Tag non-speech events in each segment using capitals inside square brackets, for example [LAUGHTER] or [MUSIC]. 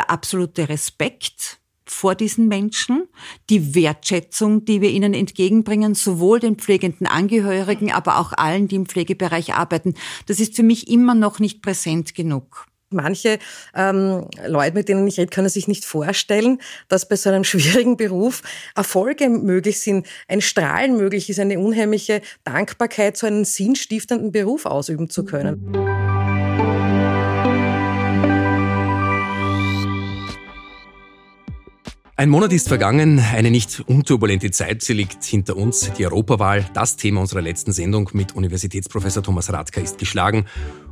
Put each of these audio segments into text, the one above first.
der absolute Respekt vor diesen Menschen, die Wertschätzung, die wir ihnen entgegenbringen, sowohl den pflegenden Angehörigen, aber auch allen, die im Pflegebereich arbeiten. Das ist für mich immer noch nicht präsent genug. Manche ähm, Leute, mit denen ich rede, können sich nicht vorstellen, dass bei so einem [LAUGHS] schwierigen Beruf Erfolge möglich sind, ein Strahlen möglich ist, eine unheimliche Dankbarkeit, so einen sinnstiftenden Beruf ausüben zu können. Ein Monat ist vergangen, eine nicht unturbulente Zeit, sie liegt hinter uns. Die Europawahl, das Thema unserer letzten Sendung mit Universitätsprofessor Thomas Radka, ist geschlagen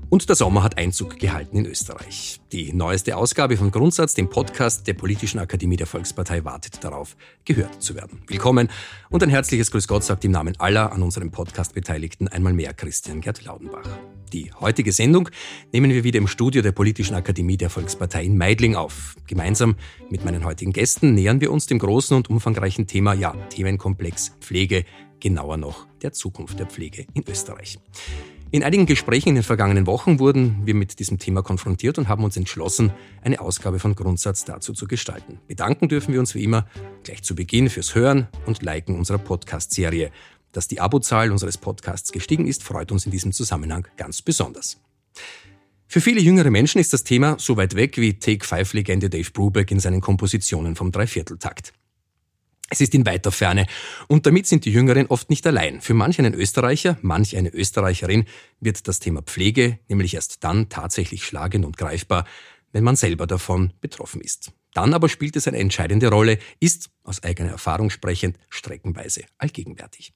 und der Sommer hat Einzug gehalten in Österreich. Die neueste Ausgabe von Grundsatz, dem Podcast der Politischen Akademie der Volkspartei, wartet darauf, gehört zu werden. Willkommen und ein herzliches Grüß Gott sagt im Namen aller an unserem Podcast Beteiligten einmal mehr Christian Gerd Laudenbach. Die heutige Sendung nehmen wir wieder im Studio der Politischen Akademie der Volkspartei in Meidling auf. Gemeinsam mit meinen heutigen Gästen nähern wir uns dem großen und umfangreichen Thema, ja, Themenkomplex Pflege, genauer noch der Zukunft der Pflege in Österreich. In einigen Gesprächen in den vergangenen Wochen wurden wir mit diesem Thema konfrontiert und haben uns entschlossen, eine Ausgabe von Grundsatz dazu zu gestalten. Bedanken dürfen wir uns wie immer gleich zu Beginn fürs Hören und Liken unserer Podcast-Serie. Dass die Abozahl unseres Podcasts gestiegen ist, freut uns in diesem Zusammenhang ganz besonders. Für viele jüngere Menschen ist das Thema so weit weg wie Take-Five-Legende Dave Brubeck in seinen Kompositionen vom Dreivierteltakt. Es ist in weiter Ferne und damit sind die Jüngeren oft nicht allein. Für manch einen Österreicher, manch eine Österreicherin wird das Thema Pflege nämlich erst dann tatsächlich schlagend und greifbar, wenn man selber davon betroffen ist. Dann aber spielt es eine entscheidende Rolle, ist, aus eigener Erfahrung sprechend, streckenweise allgegenwärtig.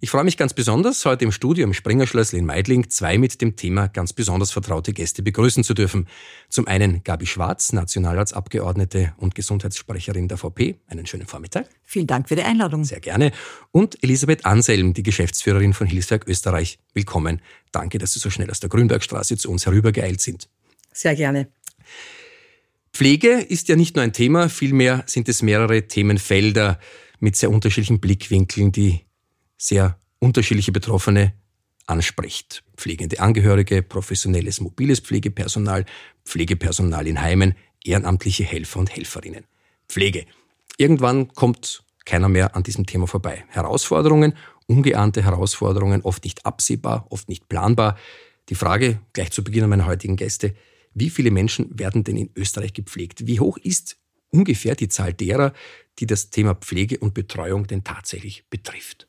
Ich freue mich ganz besonders, heute im Studio im Springerschlössl in Meidling zwei mit dem Thema ganz besonders vertraute Gäste begrüßen zu dürfen. Zum einen Gabi Schwarz, Nationalratsabgeordnete und Gesundheitssprecherin der VP. Einen schönen Vormittag. Vielen Dank für die Einladung. Sehr gerne. Und Elisabeth Anselm, die Geschäftsführerin von Hilfswerk Österreich. Willkommen. Danke, dass Sie so schnell aus der Grünbergstraße zu uns herübergeeilt sind. Sehr gerne. Pflege ist ja nicht nur ein Thema, vielmehr sind es mehrere Themenfelder mit sehr unterschiedlichen Blickwinkeln, die sehr unterschiedliche Betroffene anspricht. Pflegende Angehörige, professionelles mobiles Pflegepersonal, Pflegepersonal in Heimen, ehrenamtliche Helfer und Helferinnen. Pflege. Irgendwann kommt keiner mehr an diesem Thema vorbei. Herausforderungen, ungeahnte Herausforderungen, oft nicht absehbar, oft nicht planbar. Die Frage gleich zu Beginn an meine heutigen Gäste, wie viele Menschen werden denn in Österreich gepflegt? Wie hoch ist ungefähr die Zahl derer, die das Thema Pflege und Betreuung denn tatsächlich betrifft?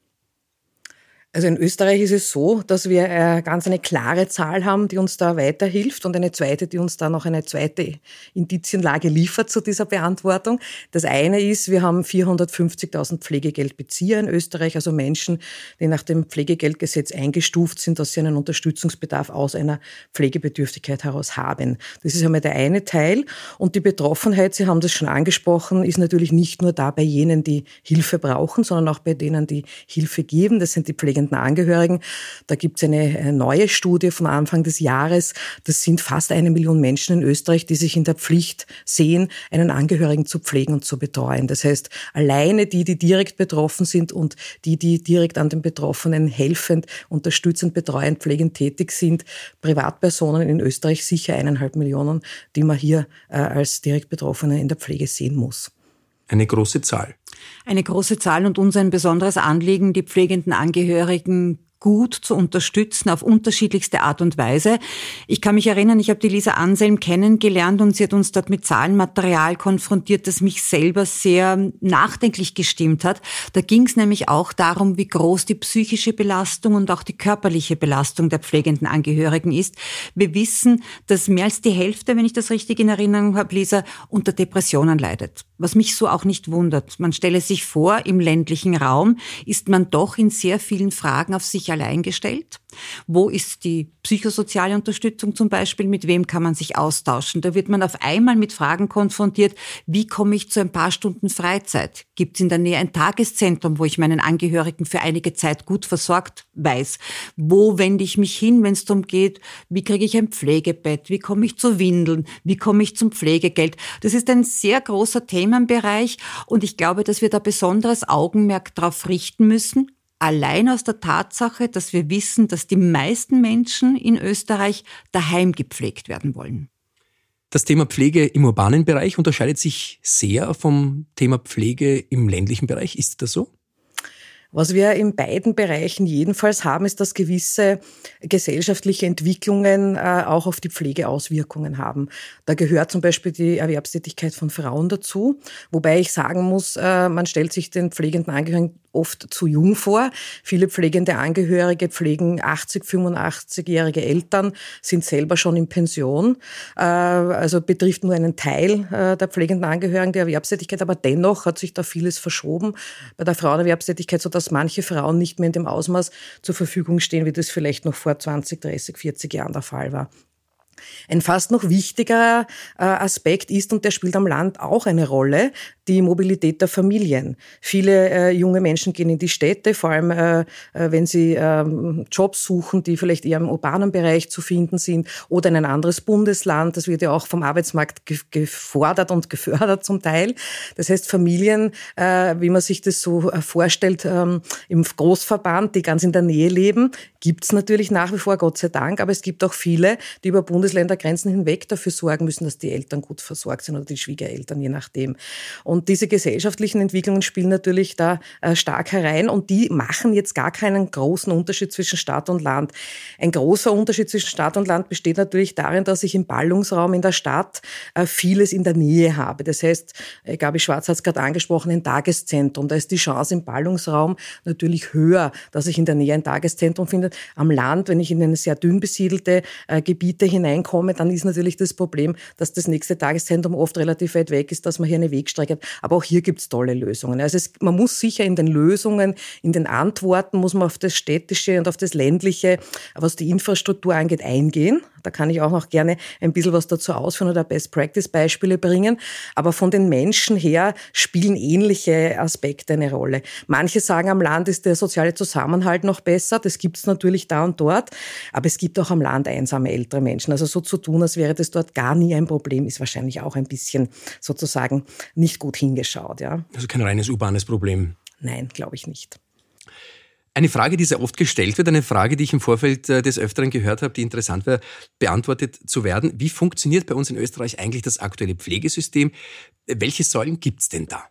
Also in Österreich ist es so, dass wir äh, ganz eine klare Zahl haben, die uns da weiterhilft und eine zweite, die uns da noch eine zweite Indizienlage liefert zu dieser Beantwortung. Das eine ist, wir haben 450.000 Pflegegeldbezieher in Österreich, also Menschen, die nach dem Pflegegeldgesetz eingestuft sind, dass sie einen Unterstützungsbedarf aus einer Pflegebedürftigkeit heraus haben. Das ist einmal der eine Teil. Und die Betroffenheit, Sie haben das schon angesprochen, ist natürlich nicht nur da bei jenen, die Hilfe brauchen, sondern auch bei denen, die Hilfe geben. Das sind die Pflegenden pflegenden Angehörigen. Da gibt es eine neue Studie vom Anfang des Jahres. Das sind fast eine Million Menschen in Österreich, die sich in der Pflicht sehen, einen Angehörigen zu pflegen und zu betreuen. Das heißt, alleine die, die direkt betroffen sind und die, die direkt an den Betroffenen helfend, unterstützend, betreuend, pflegend tätig sind, Privatpersonen in Österreich sicher eineinhalb Millionen, die man hier äh, als direkt Betroffene in der Pflege sehen muss. Eine große Zahl. Eine große Zahl und uns ein besonderes Anliegen, die pflegenden Angehörigen gut zu unterstützen auf unterschiedlichste Art und Weise. Ich kann mich erinnern, ich habe die Lisa Anselm kennengelernt und sie hat uns dort mit Zahlenmaterial konfrontiert, das mich selber sehr nachdenklich gestimmt hat. Da ging es nämlich auch darum, wie groß die psychische Belastung und auch die körperliche Belastung der pflegenden Angehörigen ist. Wir wissen, dass mehr als die Hälfte, wenn ich das richtig in Erinnerung habe, Lisa, unter Depressionen leidet. Was mich so auch nicht wundert. Man stelle sich vor, im ländlichen Raum ist man doch in sehr vielen Fragen auf sich allein gestellt. Wo ist die psychosoziale Unterstützung zum Beispiel? Mit wem kann man sich austauschen? Da wird man auf einmal mit Fragen konfrontiert, wie komme ich zu ein paar Stunden Freizeit? Gibt es in der Nähe ein Tageszentrum, wo ich meinen Angehörigen für einige Zeit gut versorgt weiß? Wo wende ich mich hin, wenn es darum geht, wie kriege ich ein Pflegebett? Wie komme ich zu Windeln? Wie komme ich zum Pflegegeld? Das ist ein sehr großer Themenbereich und ich glaube, dass wir da besonderes Augenmerk darauf richten müssen, allein aus der Tatsache, dass wir wissen, dass die meisten Menschen in Österreich daheim gepflegt werden wollen. Das Thema Pflege im urbanen Bereich unterscheidet sich sehr vom Thema Pflege im ländlichen Bereich. Ist das so? Was wir in beiden Bereichen jedenfalls haben, ist, dass gewisse gesellschaftliche Entwicklungen äh, auch auf die Pflege Auswirkungen haben. Da gehört zum Beispiel die Erwerbstätigkeit von Frauen dazu, wobei ich sagen muss, äh, man stellt sich den pflegenden Angehörigen oft zu jung vor. Viele pflegende Angehörige pflegen 80, 85-jährige Eltern, sind selber schon in Pension. Äh, also betrifft nur einen Teil äh, der pflegenden Angehörigen der Erwerbstätigkeit, aber dennoch hat sich da vieles verschoben bei der Frauenerwerbstätigkeit, sodass manche Frauen nicht mehr in dem Ausmaß zur Verfügung stehen, wie das vielleicht noch vor 20, 30, 40 Jahren der Fall war. Ein fast noch wichtigerer äh, Aspekt ist, und der spielt am Land auch eine Rolle, die Mobilität der Familien. Viele äh, junge Menschen gehen in die Städte, vor allem äh, äh wenn sie äh, Jobs suchen, die vielleicht eher im urbanen Bereich zu finden sind oder in ein anderes Bundesland. Das wird ja auch vom Arbeitsmarkt ge gefordert und [LAUGHS] gefördert zum Teil. Das heißt, Familien, äh, wie man sich das so äh, vorstellt, ähm, im Großverband, die ganz in der Nähe leben, gibt's natürlich nach wie vor, Gott sei Dank, aber es gibt auch viele, die über Bundesländergrenzen hinweg dafür sorgen müssen, dass die Eltern gut versorgt sind oder die Schwiegereltern, je nachdem. Und und diese gesellschaftlichen Entwicklungen spielen natürlich da äh, stark herein und die machen jetzt gar keinen großen Unterschied zwischen Stadt und Land. Ein großer Unterschied zwischen Stadt und Land besteht natürlich darin, dass ich im Ballungsraum in der Stadt äh, vieles in der Nähe habe. Das heißt, ich glaube, Schwarz hat es gerade angesprochen, ein Tageszentrum. Da ist die Chance im Ballungsraum natürlich höher, dass ich in der Nähe ein Tageszentrum finde. Am Land, wenn ich in eine sehr dünn besiedelte äh, Gebiete hineinkomme, dann ist natürlich das Problem, dass das nächste Tageszentrum oft relativ weit weg ist, dass man hier eine Wegstrecke hat. Aber auch hier gibt es tolle Lösungen. Also es, man muss sicher in den Lösungen, in den Antworten, muss man auf das Städtische und auf das Ländliche, was die Infrastruktur angeht, eingehen. Da kann ich auch noch gerne ein bisschen was dazu ausführen oder Best-Practice-Beispiele bringen. Aber von den Menschen her spielen ähnliche Aspekte eine Rolle. Manche sagen, am Land ist der soziale Zusammenhalt noch besser. Das gibt es natürlich da und dort. Aber es gibt auch am Land einsame ältere Menschen. Also so zu tun, als wäre das dort gar nie ein Problem, ist wahrscheinlich auch ein bisschen sozusagen nicht gut hingeschaut. Ja. Also kein reines urbanes Problem. Nein, glaube ich nicht. Eine Frage, die sehr oft gestellt wird, eine Frage, die ich im Vorfeld äh, des Öfteren gehört habe, die interessant wäre, beantwortet zu werden. Wie funktioniert bei uns in Österreich eigentlich das aktuelle Pflegesystem? Welche Säulen gibt es denn da?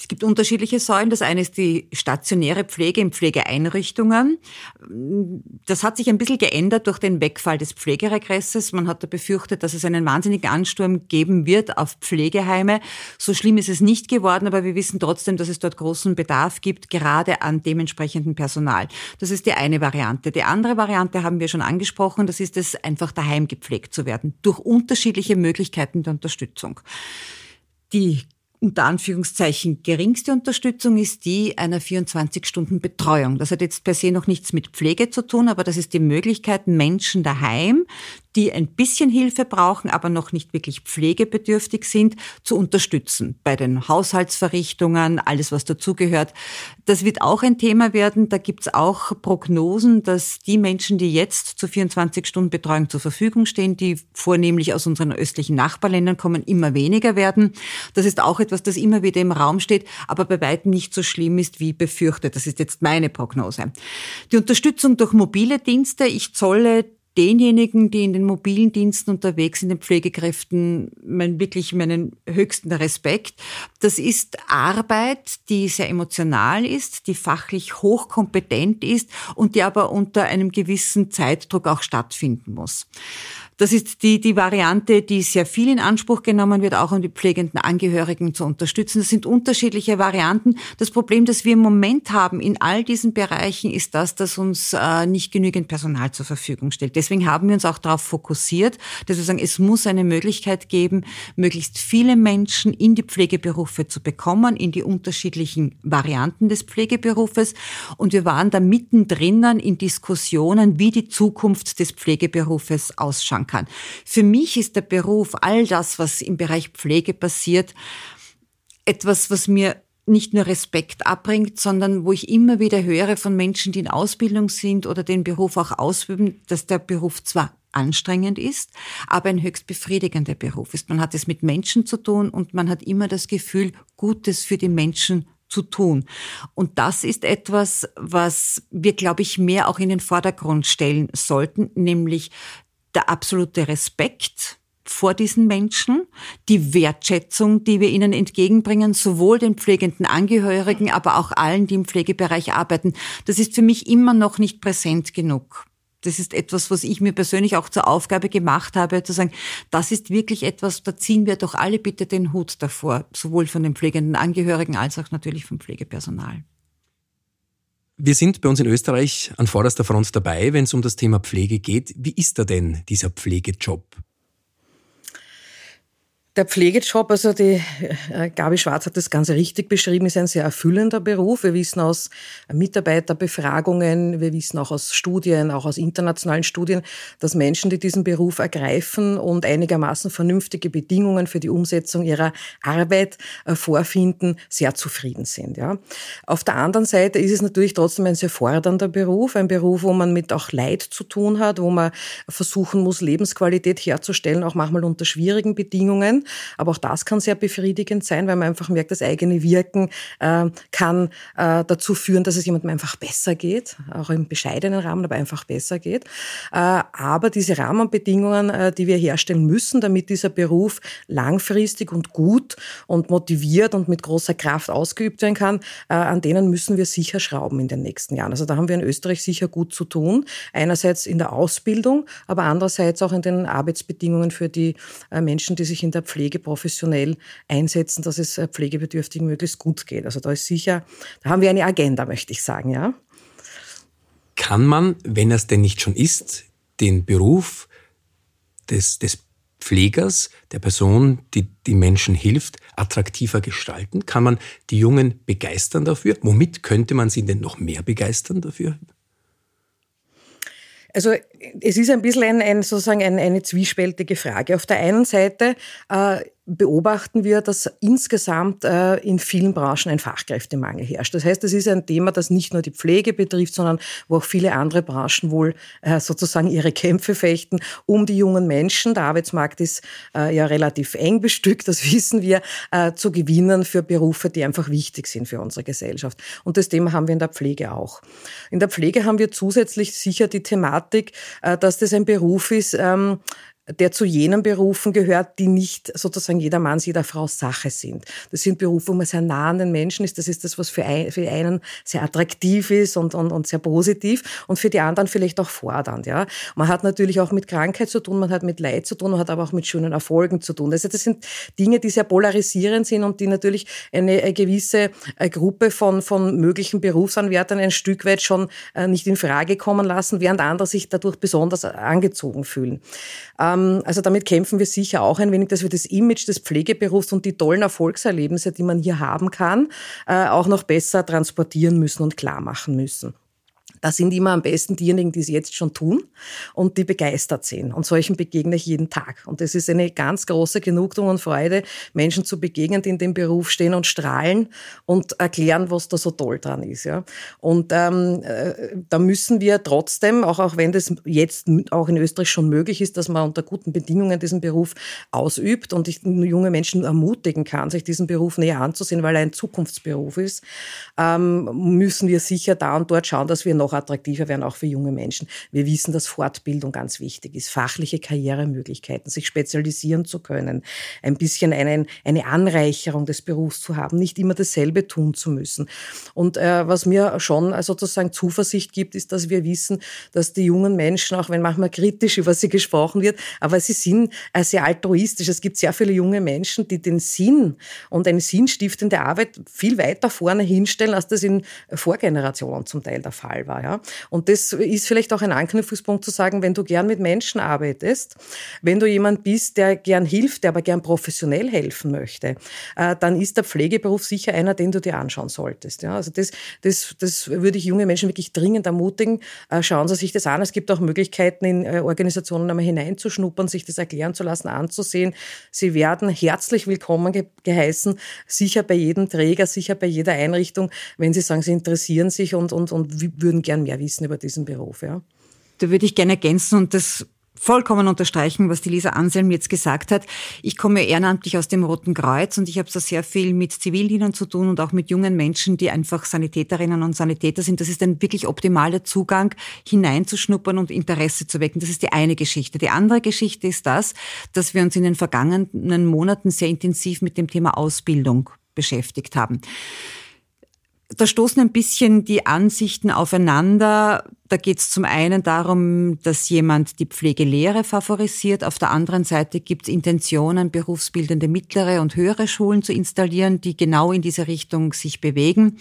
Es gibt unterschiedliche Säulen. Das eine ist die stationäre Pflege in Pflegeeinrichtungen. Das hat sich ein bisschen geändert durch den Wegfall des Pflegeregresses. Man hat da befürchtet, dass es einen wahnsinnigen Ansturm geben wird auf Pflegeheime. So schlimm ist es nicht geworden, aber wir wissen trotzdem, dass es dort großen Bedarf gibt, gerade an dementsprechendem Personal. Das ist die eine Variante. Die andere Variante haben wir schon angesprochen. Das ist es, einfach daheim gepflegt zu werden durch unterschiedliche Möglichkeiten der Unterstützung. Die unter Anführungszeichen geringste Unterstützung ist die einer 24-Stunden-Betreuung. Das hat jetzt per se noch nichts mit Pflege zu tun, aber das ist die Möglichkeit, Menschen daheim die ein bisschen Hilfe brauchen, aber noch nicht wirklich pflegebedürftig sind, zu unterstützen bei den Haushaltsverrichtungen, alles was dazugehört. Das wird auch ein Thema werden. Da gibt es auch Prognosen, dass die Menschen, die jetzt zur 24-Stunden-Betreuung zur Verfügung stehen, die vornehmlich aus unseren östlichen Nachbarländern kommen, immer weniger werden. Das ist auch etwas, das immer wieder im Raum steht, aber bei weitem nicht so schlimm ist wie befürchtet. Das ist jetzt meine Prognose. Die Unterstützung durch mobile Dienste. Ich zolle denjenigen, die in den mobilen Diensten unterwegs sind, den Pflegekräften, mein, wirklich meinen höchsten Respekt. Das ist Arbeit, die sehr emotional ist, die fachlich hochkompetent ist und die aber unter einem gewissen Zeitdruck auch stattfinden muss. Das ist die, die Variante, die sehr viel in Anspruch genommen wird, auch um die pflegenden Angehörigen zu unterstützen. Das sind unterschiedliche Varianten. Das Problem, das wir im Moment haben in all diesen Bereichen, ist das, dass uns äh, nicht genügend Personal zur Verfügung stellt. Deswegen haben wir uns auch darauf fokussiert, dass wir sagen, es muss eine Möglichkeit geben, möglichst viele Menschen in die Pflegeberufe zu bekommen, in die unterschiedlichen Varianten des Pflegeberufes. Und wir waren da mittendrin in Diskussionen, wie die Zukunft des Pflegeberufes ausschauen kann. Für mich ist der Beruf, all das, was im Bereich Pflege passiert, etwas, was mir nicht nur Respekt abbringt, sondern wo ich immer wieder höre von Menschen, die in Ausbildung sind oder den Beruf auch ausüben, dass der Beruf zwar anstrengend ist, aber ein höchst befriedigender Beruf ist. Man hat es mit Menschen zu tun und man hat immer das Gefühl, Gutes für die Menschen zu tun. Und das ist etwas, was wir, glaube ich, mehr auch in den Vordergrund stellen sollten, nämlich der absolute Respekt vor diesen Menschen, die Wertschätzung, die wir ihnen entgegenbringen, sowohl den pflegenden Angehörigen, aber auch allen, die im Pflegebereich arbeiten. Das ist für mich immer noch nicht präsent genug. Das ist etwas, was ich mir persönlich auch zur Aufgabe gemacht habe, zu sagen, das ist wirklich etwas, da ziehen wir doch alle bitte den Hut davor, sowohl von den pflegenden Angehörigen als auch natürlich vom Pflegepersonal. Wir sind bei uns in Österreich an vorderster Front dabei, wenn es um das Thema Pflege geht. Wie ist da denn dieser Pflegejob? Der Pflegejob, also die äh, Gabi Schwarz hat das ganz richtig beschrieben, ist ein sehr erfüllender Beruf. Wir wissen aus Mitarbeiterbefragungen, wir wissen auch aus Studien, auch aus internationalen Studien, dass Menschen, die diesen Beruf ergreifen und einigermaßen vernünftige Bedingungen für die Umsetzung ihrer Arbeit äh, vorfinden, sehr zufrieden sind. Ja. Auf der anderen Seite ist es natürlich trotzdem ein sehr fordernder Beruf, ein Beruf, wo man mit auch Leid zu tun hat, wo man versuchen muss, Lebensqualität herzustellen, auch manchmal unter schwierigen Bedingungen. Aber auch das kann sehr befriedigend sein, weil man einfach merkt, das eigene Wirken äh, kann äh, dazu führen, dass es jemandem einfach besser geht, auch im bescheidenen Rahmen, aber einfach besser geht. Äh, aber diese Rahmenbedingungen, äh, die wir herstellen müssen, damit dieser Beruf langfristig und gut und motiviert und mit großer Kraft ausgeübt werden kann, äh, an denen müssen wir sicher schrauben in den nächsten Jahren. Also da haben wir in Österreich sicher gut zu tun. Einerseits in der Ausbildung, aber andererseits auch in den Arbeitsbedingungen für die äh, Menschen, die sich in der Pflege professionell einsetzen, dass es äh, Pflegebedürftigen möglichst gut geht. Also da ist sicher, da haben wir eine Agenda, möchte ich sagen, ja. Kann man, wenn es denn nicht schon ist, den Beruf des, des Pflegers, der Person, die die Menschen hilft, attraktiver gestalten? Kann man die Jungen begeistern dafür? Womit könnte man sie denn noch mehr begeistern dafür? Also es ist ein bisschen ein, ein sozusagen ein, eine zwiespältige Frage. Auf der einen Seite äh, beobachten wir, dass insgesamt äh, in vielen Branchen ein Fachkräftemangel herrscht. Das heißt, es ist ein Thema, das nicht nur die Pflege betrifft, sondern wo auch viele andere Branchen wohl äh, sozusagen ihre Kämpfe fechten um die jungen Menschen. Der Arbeitsmarkt ist äh, ja relativ eng bestückt, das [LAUGHS] wissen wir, äh, zu gewinnen für Berufe, die einfach wichtig sind für unsere Gesellschaft. Und das Thema haben wir in der Pflege auch. In der Pflege haben wir zusätzlich sicher die Thematik, dass das ein Beruf ist, ähm, der zu jenen Berufen gehört, die nicht sozusagen jeder Manns, jeder Frau Sache sind. Das sind Berufe, wo man sehr nah an den Menschen ist. Das ist das, was für, ein, für einen sehr attraktiv ist und, und, und sehr positiv und für die anderen vielleicht auch fordernd. Ja. Man hat natürlich auch mit Krankheit zu tun, man hat mit Leid zu tun, man hat aber auch mit schönen Erfolgen zu tun. Also das sind Dinge, die sehr polarisierend sind und die natürlich eine, gewisse äh, Gruppe von, von möglichen Berufsanwärtern ein Stück weit schon äh, nicht in Frage kommen lassen, während andere sich dadurch besonders angezogen fühlen. Ähm, also damit kämpfen wir sicher auch ein wenig, dass wir das Image des Pflegeberufs und die tollen Erfolgserlebnisse, die man hier haben kann, äh, auch noch besser transportieren müssen und klar machen müssen. Da sind immer am besten diejenigen, die es jetzt schon tun und die begeistert sind. Und solchen begegne ich jeden Tag. Und es ist eine ganz große Genugtuung und Freude, Menschen zu begegnen, die in dem Beruf stehen und strahlen und erklären, was da so toll dran ist. Ja. Und ähm, äh, da müssen wir trotzdem, auch, auch wenn das jetzt auch in Österreich schon möglich ist, dass man unter guten Bedingungen diesen Beruf ausübt und ich junge Menschen ermutigen kann, sich diesen Beruf näher anzusehen, weil er ein Zukunftsberuf ist, ähm, müssen wir sicher da und dort schauen, dass wir noch noch attraktiver werden, auch für junge Menschen. Wir wissen, dass Fortbildung ganz wichtig ist, fachliche Karrieremöglichkeiten, sich spezialisieren zu können, ein bisschen einen, eine Anreicherung des Berufs zu haben, nicht immer dasselbe tun zu müssen. Und äh, was mir schon sozusagen Zuversicht gibt, ist, dass wir wissen, dass die jungen Menschen, auch wenn manchmal kritisch über sie gesprochen wird, aber sie sind äh, sehr altruistisch. Es gibt sehr viele junge Menschen, die den Sinn und eine sinnstiftende Arbeit viel weiter vorne hinstellen, als das in Vorgenerationen zum Teil der Fall war. Ja? Und das ist vielleicht auch ein Anknüpfungspunkt zu sagen, wenn du gern mit Menschen arbeitest, wenn du jemand bist, der gern hilft, der aber gern professionell helfen möchte, äh, dann ist der Pflegeberuf sicher einer, den du dir anschauen solltest. Ja? Also das, das, das würde ich junge Menschen wirklich dringend ermutigen. Äh, schauen Sie sich das an. Es gibt auch Möglichkeiten, in äh, Organisationen einmal hineinzuschnuppern, sich das erklären zu lassen, anzusehen. Sie werden herzlich willkommen geheißen, sicher bei jedem Träger, sicher bei jeder Einrichtung, wenn Sie sagen, Sie interessieren sich und, und, und würden gern mehr wissen über diesen Beruf. Ja. Da würde ich gerne ergänzen und das vollkommen unterstreichen, was die Lisa Anselm jetzt gesagt hat. Ich komme ehrenamtlich aus dem Roten Kreuz und ich habe so sehr viel mit Zivildienern zu tun und auch mit jungen Menschen, die einfach Sanitäterinnen und Sanitäter sind. Das ist ein wirklich optimaler Zugang, hineinzuschnuppern und Interesse zu wecken. Das ist die eine Geschichte. Die andere Geschichte ist das, dass wir uns in den vergangenen Monaten sehr intensiv mit dem Thema Ausbildung beschäftigt haben. Da stoßen ein bisschen die Ansichten aufeinander. Da geht es zum einen darum, dass jemand die Pflegelehre favorisiert. Auf der anderen Seite gibt es Intentionen, berufsbildende mittlere und höhere Schulen zu installieren, die genau in diese Richtung sich bewegen.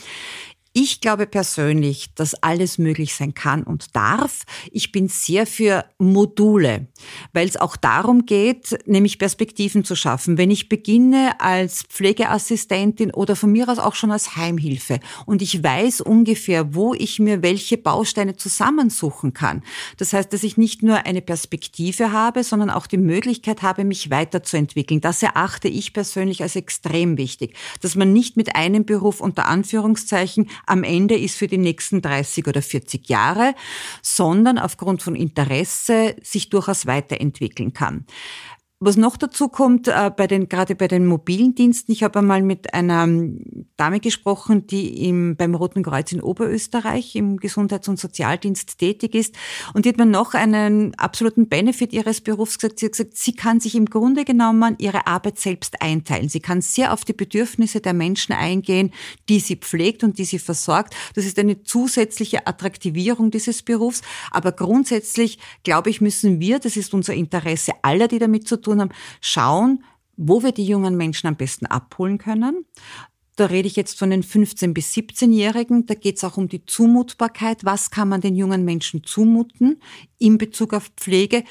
Ich glaube persönlich, dass alles möglich sein kann und darf. Ich bin sehr für Module, weil es auch darum geht, nämlich Perspektiven zu schaffen. Wenn ich beginne als Pflegeassistentin oder von mir aus auch schon als Heimhilfe und ich weiß ungefähr, wo ich mir welche Bausteine zusammensuchen kann. Das heißt, dass ich nicht nur eine Perspektive habe, sondern auch die Möglichkeit habe, mich weiterzuentwickeln. Das erachte ich persönlich als extrem wichtig, dass man nicht mit einem Beruf unter Anführungszeichen am Ende ist für die nächsten 30 oder 40 Jahre, sondern aufgrund von Interesse sich durchaus weiterentwickeln kann. Was noch dazu kommt, äh, bei den, gerade bei den mobilen Diensten, ich habe einmal mit einer Dame gesprochen, die im, beim Roten Kreuz in Oberösterreich im Gesundheits- und Sozialdienst tätig ist. Und die hat mir noch einen absoluten Benefit ihres Berufs gesagt. Sie hat gesagt, sie kann sich im Grunde genommen ihre Arbeit selbst einteilen. Sie kann sehr auf die Bedürfnisse der Menschen eingehen, die sie pflegt und die sie versorgt. Das ist eine zusätzliche Attraktivierung dieses Berufs. Aber grundsätzlich, glaube ich, müssen wir, das ist unser Interesse aller, die damit zu tun tun haben, schauen, wo wir die jungen Menschen am besten abholen können. Da rede ich jetzt von den 15- bis 17-Jährigen. Da geht es auch um die Zumutbarkeit. Was kann man den jungen Menschen zumuten in Bezug auf Pflege?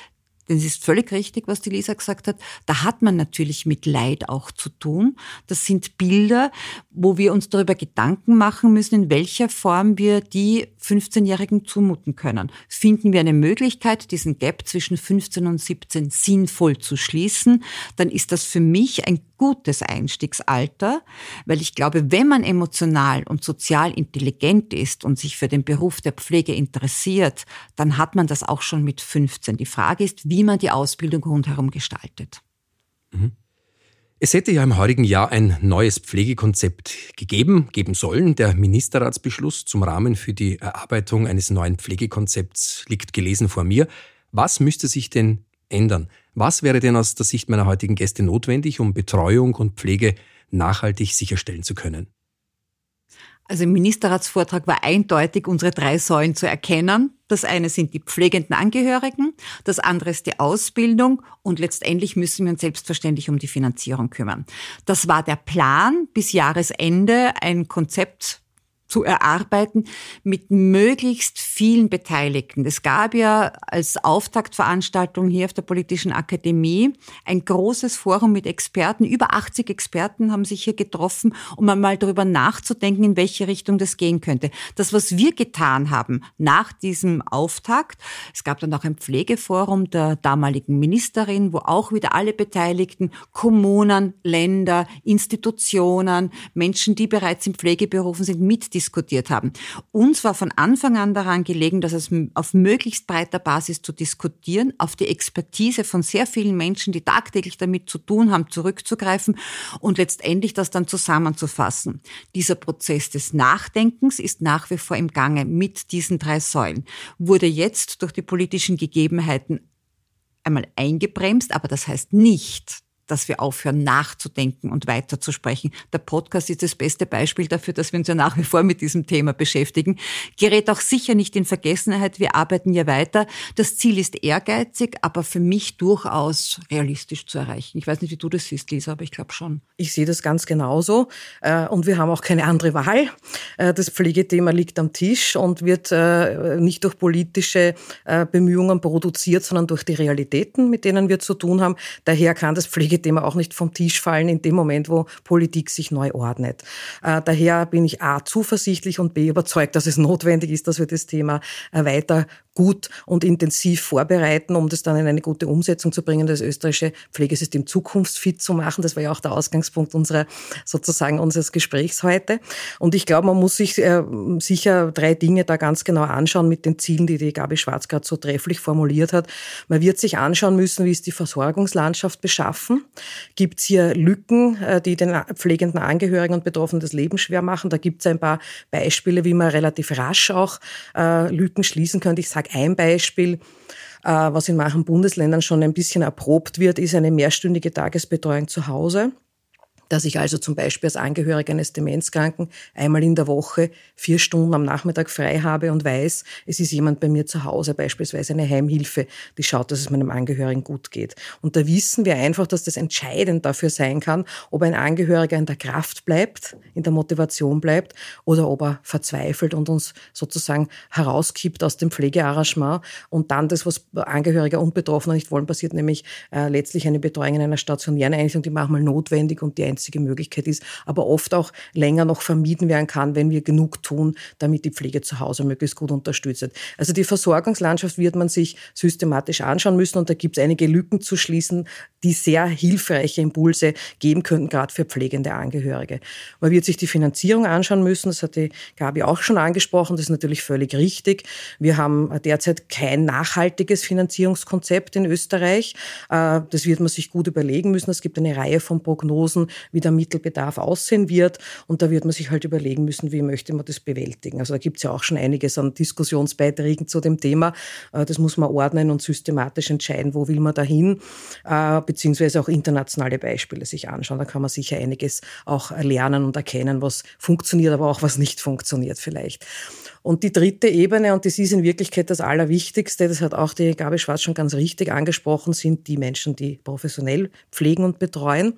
Denn es ist völlig richtig, was die Lisa gesagt hat. Da hat man natürlich mit Leid auch zu tun. Das sind Bilder, wo wir uns darüber Gedanken machen müssen, in welcher Form wir die 15-Jährigen zumuten können. Finden wir eine Möglichkeit, diesen Gap zwischen 15 und 17 sinnvoll zu schließen, dann ist das für mich ein gutes Einstiegsalter, weil ich glaube, wenn man emotional und sozial intelligent ist und sich für den Beruf der Pflege interessiert, dann hat man das auch schon mit 15. Die Frage ist, wie man die Ausbildung rundherum gestaltet. Mhm. Es hätte ja im heurigen Jahr ein neues Pflegekonzept gegeben, geben sollen. Der Ministerratsbeschluss zum Rahmen für die Erarbeitung eines neuen Pflegekonzepts liegt gelesen vor mir. Was müsste sich denn ändern? Was wäre denn aus der Sicht meiner heutigen Gäste notwendig, um Betreuung und Pflege nachhaltig sicherstellen zu können? Also im Ministerratsvortrag war eindeutig unsere drei Säulen zu erkennen. Das eine sind die pflegenden Angehörigen, das andere ist die Ausbildung und letztendlich müssen wir uns selbstverständlich um die Finanzierung kümmern. Das war der Plan, bis Jahresende ein Konzept zu erarbeiten mit möglichst vielen Beteiligten. Es gab ja als Auftaktveranstaltung hier auf der Politischen Akademie ein großes Forum mit Experten. Über 80 Experten haben sich hier getroffen, um einmal darüber nachzudenken, in welche Richtung das gehen könnte. Das, was wir getan haben nach diesem Auftakt, es gab dann auch ein Pflegeforum der damaligen Ministerin, wo auch wieder alle Beteiligten, Kommunen, Länder, Institutionen, Menschen, die bereits im Pflegeberufen sind, mit diskutiert haben. Uns war von Anfang an daran gelegen, dass es auf möglichst breiter Basis zu diskutieren, auf die Expertise von sehr vielen Menschen, die tagtäglich damit zu tun haben, zurückzugreifen und letztendlich das dann zusammenzufassen. Dieser Prozess des Nachdenkens ist nach wie vor im Gange mit diesen drei Säulen, wurde jetzt durch die politischen Gegebenheiten einmal eingebremst, aber das heißt nicht, dass wir aufhören nachzudenken und weiterzusprechen. Der Podcast ist das beste Beispiel dafür, dass wir uns ja nach wie vor mit diesem Thema beschäftigen. Gerät auch sicher nicht in Vergessenheit. Wir arbeiten ja weiter. Das Ziel ist ehrgeizig, aber für mich durchaus realistisch zu erreichen. Ich weiß nicht, wie du das siehst, Lisa, aber ich glaube schon. Ich sehe das ganz genauso. Äh, und wir haben auch keine andere Wahl. Äh, das Pflegethema liegt am Tisch und wird äh, nicht durch politische Bemühungen produziert, sondern durch die Realitäten, mit denen wir zu tun haben. Daher kann das Pflege Thema auch nicht vom Tisch fallen in dem Moment, wo Politik sich neu ordnet. Äh, daher bin ich A zuversichtlich und B überzeugt, dass es notwendig ist, dass wir das Thema äh, weiter gut und intensiv vorbereiten, um das dann in eine gute Umsetzung zu bringen, das österreichische Pflegesystem zukunftsfit zu machen. Das war ja auch der Ausgangspunkt unserer, sozusagen unseres Gesprächs heute. Und ich glaube, man muss sich äh, sicher drei Dinge da ganz genau anschauen mit den Zielen, die die Gabi Schwarz gerade so trefflich formuliert hat. Man wird sich anschauen müssen, wie ist die Versorgungslandschaft beschaffen? Gibt es hier Lücken, äh, die den pflegenden Angehörigen und Betroffenen das Leben schwer machen? Da gibt es ein paar Beispiele, wie man relativ rasch auch äh, Lücken schließen könnte. Ich sage ein Beispiel äh, was in manchen Bundesländern schon ein bisschen erprobt wird, ist eine mehrstündige Tagesbetreuung zu Hause dass ich also zum Beispiel als Angehöriger eines Demenzkranken einmal in der Woche vier Stunden am Nachmittag frei habe und weiß, es ist jemand bei mir zu Hause, beispielsweise eine Heimhilfe, die schaut, dass es meinem Angehörigen gut geht. Und da wissen wir einfach, dass das entscheidend dafür sein kann, ob ein Angehöriger in der Kraft bleibt, in der Motivation bleibt oder ob er verzweifelt und uns sozusagen herauskippt aus dem Pflegearrangement und dann das, was Angehörige und Betroffene nicht wollen, passiert, nämlich äh, letztlich eine Betreuung in einer stationären Einrichtung, die manchmal notwendig und die einzige Möglichkeit ist, aber oft auch länger noch vermieden werden kann, wenn wir genug tun, damit die Pflege zu Hause möglichst gut unterstützt wird. Also die Versorgungslandschaft wird man sich systematisch anschauen müssen und da gibt es einige Lücken zu schließen, die sehr hilfreiche Impulse geben könnten, gerade für pflegende Angehörige. Man wird sich die Finanzierung anschauen müssen, das hat die Gabi auch schon angesprochen, das ist natürlich völlig richtig. Wir haben derzeit kein nachhaltiges Finanzierungskonzept in Österreich. Äh, das wird man sich gut überlegen müssen. Es gibt eine Reihe von Prognosen, wie der Mittelbedarf aussehen wird. Und da wird man sich halt überlegen müssen, wie möchte man das bewältigen. Also da gibt es ja auch schon einiges an Diskussionsbeiträgen zu dem Thema. Äh, das muss man ordnen und systematisch entscheiden, wo will man dahin, äh, beziehungsweise auch internationale Beispiele sich anschauen. Da kann man sicher einiges auch lernen und erkennen, was funktioniert, aber auch was nicht funktioniert vielleicht. Und die dritte Ebene, und das ist in Wirklichkeit das Allerwichtigste, das hat auch die Gabi Schwarz schon ganz richtig angesprochen, sind die Menschen, die professionell pflegen und betreuen.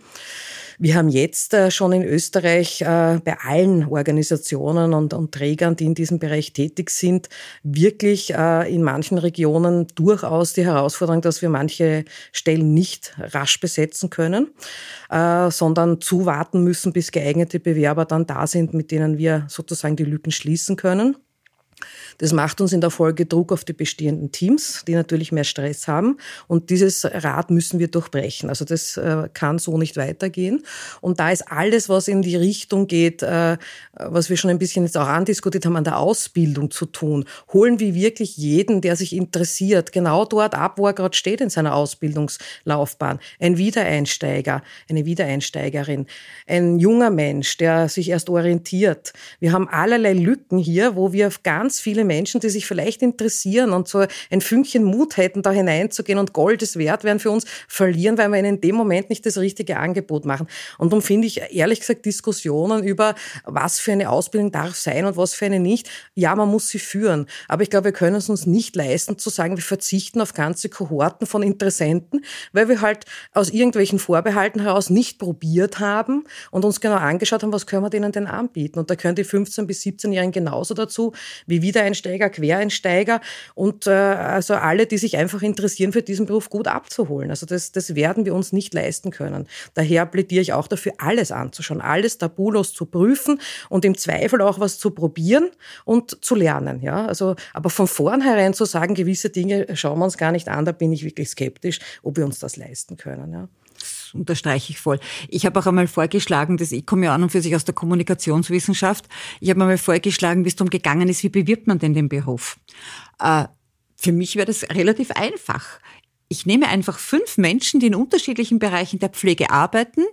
Wir haben jetzt äh, schon in Österreich äh, bei allen Organisationen und, und Trägern, die in diesem Bereich tätig sind, wirklich äh, in manchen Regionen durchaus die Herausforderung, dass wir manche Stellen nicht rasch besetzen können, sondern zuwarten müssen, bis geeignete Bewerber dann da sind, mit denen wir sozusagen die Lücken schließen können. Das macht uns in der Folge Druck auf die bestehenden Teams, die natürlich mehr Stress haben. Und dieses Rad müssen wir durchbrechen. Also das äh, kann so nicht weitergehen. Und da ist alles, was in die Richtung geht, äh, was wir schon ein bisschen jetzt auch andiskutiert haben, an der Ausbildung zu tun. Holen wir wirklich jeden, der sich interessiert, genau dort ab, wo er gerade steht in seiner Ausbildungslaufbahn. Ein Wiedereinsteiger, eine Wiedereinsteigerin, ein junger Mensch, der sich erst orientiert. Wir haben allerlei Lücken hier, wo wir ganz viele Menschen, die sich vielleicht interessieren und so ein Fünkchen Mut hätten, da hineinzugehen und Gold ist wert werden für uns, verlieren, weil wir ihnen in dem Moment nicht das richtige Angebot machen. Und darum finde ich ehrlich gesagt Diskussionen über, was für eine Ausbildung darf sein und was für eine nicht. Ja, man muss sie führen. Aber ich glaube, wir können es uns nicht leisten zu sagen, wir verzichten auf ganze Kohorten von Interessenten, weil wir halt aus irgendwelchen Vorbehalten heraus nicht probiert haben und uns genau angeschaut haben, was können wir denen denn anbieten. Und da können die 15- bis 17-Jährigen genauso dazu wie Wiedereinsteiger Einsteiger, Quereinsteiger und äh, also alle, die sich einfach interessieren für diesen Beruf, gut abzuholen. Also das, das werden wir uns nicht leisten können. Daher plädiere ich auch dafür, alles anzuschauen, alles tabulos zu prüfen und im Zweifel auch was zu probieren und zu lernen. Ja, also, aber von vornherein zu sagen, gewisse Dinge schauen wir uns gar nicht an, da bin ich wirklich skeptisch, ob wir uns das leisten können. Ja unterstreiche ich voll. Ich habe auch einmal vorgeschlagen, dass ich komme ja an und für sich aus der Kommunikationswissenschaft. Ich habe einmal vorgeschlagen, wie es darum gegangen ist, wie bewirbt man denn den Beruf? Äh, für mich wäre das relativ einfach. Ich nehme einfach fünf Menschen, die in unterschiedlichen Bereichen der Pflege arbeiten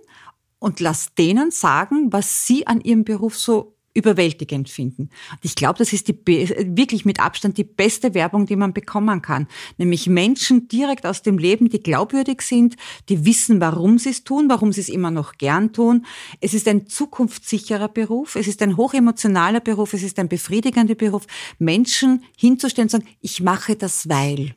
und lasse denen sagen, was sie an ihrem Beruf so überwältigend finden. Und ich glaube, das ist die, wirklich mit Abstand die beste Werbung, die man bekommen kann. Nämlich Menschen direkt aus dem Leben, die glaubwürdig sind, die wissen, warum sie es tun, warum sie es immer noch gern tun. Es ist ein zukunftssicherer Beruf, es ist ein hochemotionaler Beruf, es ist ein befriedigender Beruf. Menschen hinzustellen und sagen, ich mache das weil.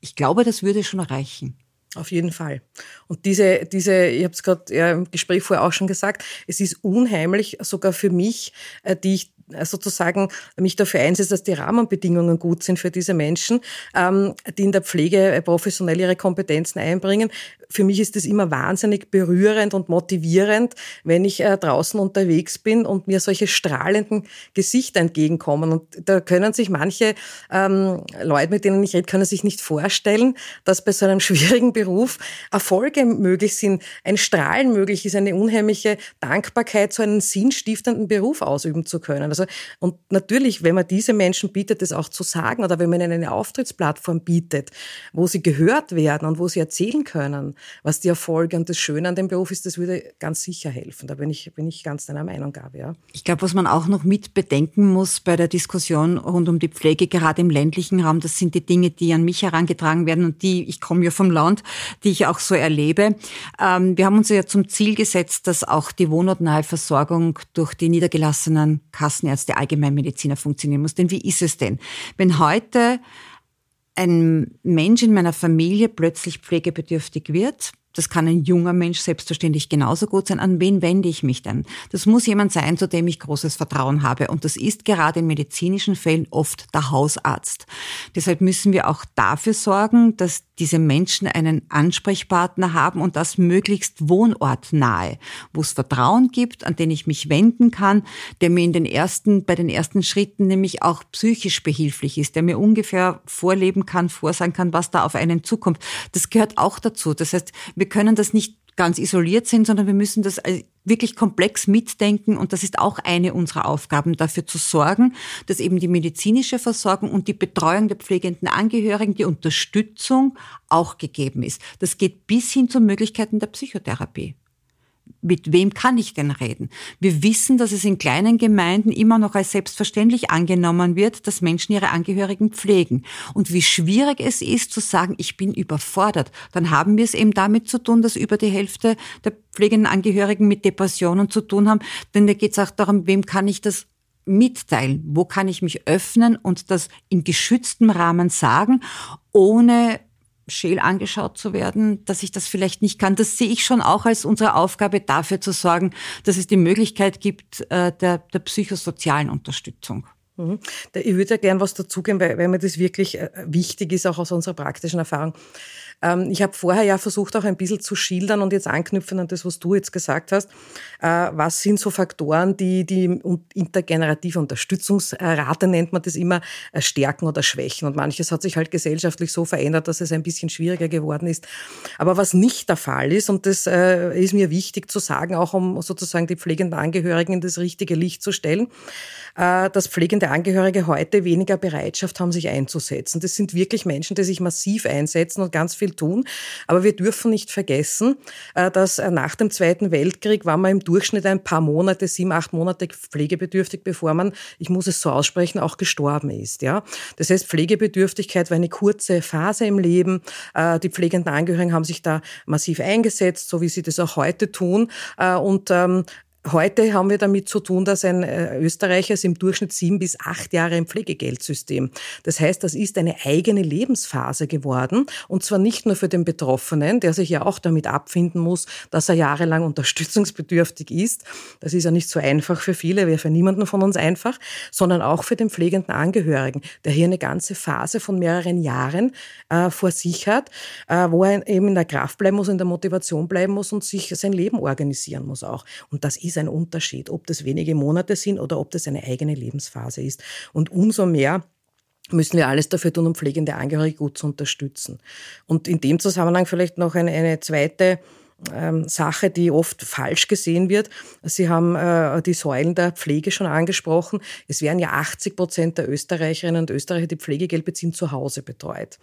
Ich glaube, das würde schon reichen. Auf jeden Fall. Und diese, diese, ich habe es gerade ja, im Gespräch vorher auch schon gesagt, es ist unheimlich, sogar für mich, äh, die ich sozusagen mich dafür einsetze, dass die Rahmenbedingungen gut sind für diese Menschen, ähm, die in der Pflege professionell ihre Kompetenzen einbringen. Für mich ist es immer wahnsinnig berührend und motivierend, wenn ich äh, draußen unterwegs bin und mir solche strahlenden Gesichter entgegenkommen. Und da können sich manche ähm, Leute, mit denen ich rede, können sich nicht vorstellen, dass bei so einem [LAUGHS] schwierigen Beruf Erfolge möglich sind, ein Strahlen möglich ist, eine unheimliche Dankbarkeit, so einen sinnstiftenden Beruf ausüben zu können. Also, und natürlich, wenn man diese Menschen bietet, das auch zu sagen, oder wenn man ihnen eine Auftrittsplattform bietet, wo sie gehört werden und wo sie erzählen können, was die Erfolge und das Schöne an dem Beruf ist, das würde ganz sicher helfen. Da bin ich, bin ich ganz deiner Meinung, Gabi. Ja. Ich glaube, was man auch noch mit bedenken muss bei der Diskussion rund um die Pflege, gerade im ländlichen Raum, das sind die Dinge, die an mich herangetragen werden und die, ich komme ja vom Land, die ich auch so erlebe. Ähm, wir haben uns ja zum Ziel gesetzt, dass auch die wohnortnahe Versorgung durch die niedergelassenen Kassenärzte, Allgemeinmediziner funktionieren muss. Denn wie ist es denn, wenn heute ein Mensch in meiner Familie plötzlich pflegebedürftig wird, das kann ein junger Mensch selbstverständlich genauso gut sein. An wen wende ich mich denn? Das muss jemand sein, zu dem ich großes Vertrauen habe. Und das ist gerade in medizinischen Fällen oft der Hausarzt. Deshalb müssen wir auch dafür sorgen, dass diese Menschen einen Ansprechpartner haben und das möglichst wohnortnahe, wo es Vertrauen gibt, an den ich mich wenden kann, der mir in den ersten, bei den ersten Schritten nämlich auch psychisch behilflich ist, der mir ungefähr vorleben kann, vorsagen kann, was da auf einen zukommt. Das gehört auch dazu. Das heißt, wir können das nicht ganz isoliert sehen, sondern wir müssen das wirklich komplex mitdenken und das ist auch eine unserer Aufgaben, dafür zu sorgen, dass eben die medizinische Versorgung und die Betreuung der pflegenden Angehörigen, die Unterstützung auch gegeben ist. Das geht bis hin zu Möglichkeiten der Psychotherapie mit wem kann ich denn reden? Wir wissen, dass es in kleinen Gemeinden immer noch als selbstverständlich angenommen wird, dass Menschen ihre Angehörigen pflegen. Und wie schwierig es ist zu sagen, ich bin überfordert, dann haben wir es eben damit zu tun, dass über die Hälfte der pflegenden Angehörigen mit Depressionen zu tun haben. Denn da geht es auch darum, wem kann ich das mitteilen? Wo kann ich mich öffnen und das in geschütztem Rahmen sagen, ohne scheel angeschaut zu werden, dass ich das vielleicht nicht kann. Das sehe ich schon auch als unsere Aufgabe, dafür zu sorgen, dass es die Möglichkeit gibt äh, der, der psychosozialen Unterstützung. Mhm. Ich würde ja gern was dazugeben, weil, weil mir das wirklich äh, wichtig ist, auch aus unserer praktischen Erfahrung. Ähm, ich habe vorher ja versucht, auch ein bisschen zu schildern und jetzt anknüpfen an das, was du jetzt gesagt hast. Äh, was sind so Faktoren, die die intergenerative Unterstützungsrate nennt man das immer, äh, stärken oder schwächen? Und manches hat sich halt gesellschaftlich so verändert, dass es ein bisschen schwieriger geworden ist. Aber was nicht der Fall ist, und das äh, ist mir wichtig zu sagen, auch um sozusagen die pflegenden Angehörigen in das richtige Licht zu stellen, dass pflegende Angehörige heute weniger Bereitschaft haben, sich einzusetzen. Das sind wirklich Menschen, die sich massiv einsetzen und ganz viel viel tun. Aber wir dürfen nicht vergessen, äh, dass äh, nach dem Zweiten Weltkrieg war man im Durchschnitt ein paar Monate, sieben, acht Monate pflegebedürftig, bevor man, ich muss es so aussprechen, auch gestorben ist. Ja, Das heißt, Pflegebedürftigkeit war eine kurze Phase im Leben. Äh, die pflegenden Angehörigen haben sich da massiv eingesetzt, so wie sie das auch heute tun. Und ähm, Heute haben wir damit zu tun, dass ein äh, Österreicher im Durchschnitt sieben bis acht Jahre im Pflegegeldsystem. Das heißt, das ist eine eigene Lebensphase geworden. Und zwar nicht nur für den Betroffenen, der sich ja auch damit abfinden muss, dass er jahrelang [LAUGHS] unterstützungsbedürftig ist. Das ist ja nicht so einfach für viele, wäre für niemanden von uns einfach, sondern auch für den pflegenden Angehörigen, der hier eine ganze Phase von mehreren Jahren äh, vor sich hat, äh, wo er eben in der Kraft bleiben muss, in der Motivation bleiben muss und sich sein Leben organisieren muss auch. Und das ist ist ein Unterschied, ob das wenige Monate sind oder ob das eine eigene Lebensphase ist. Und umso mehr müssen wir alles dafür tun, um pflegende Angehörige gut zu unterstützen. Und in dem Zusammenhang vielleicht noch eine, eine zweite ähm, Sache, die oft falsch gesehen wird. Sie haben äh, die Säulen der Pflege schon angesprochen. Es werden ja 80 Prozent der Österreicherinnen und Österreicher, die Pflegegeld beziehen, zu Hause betreut.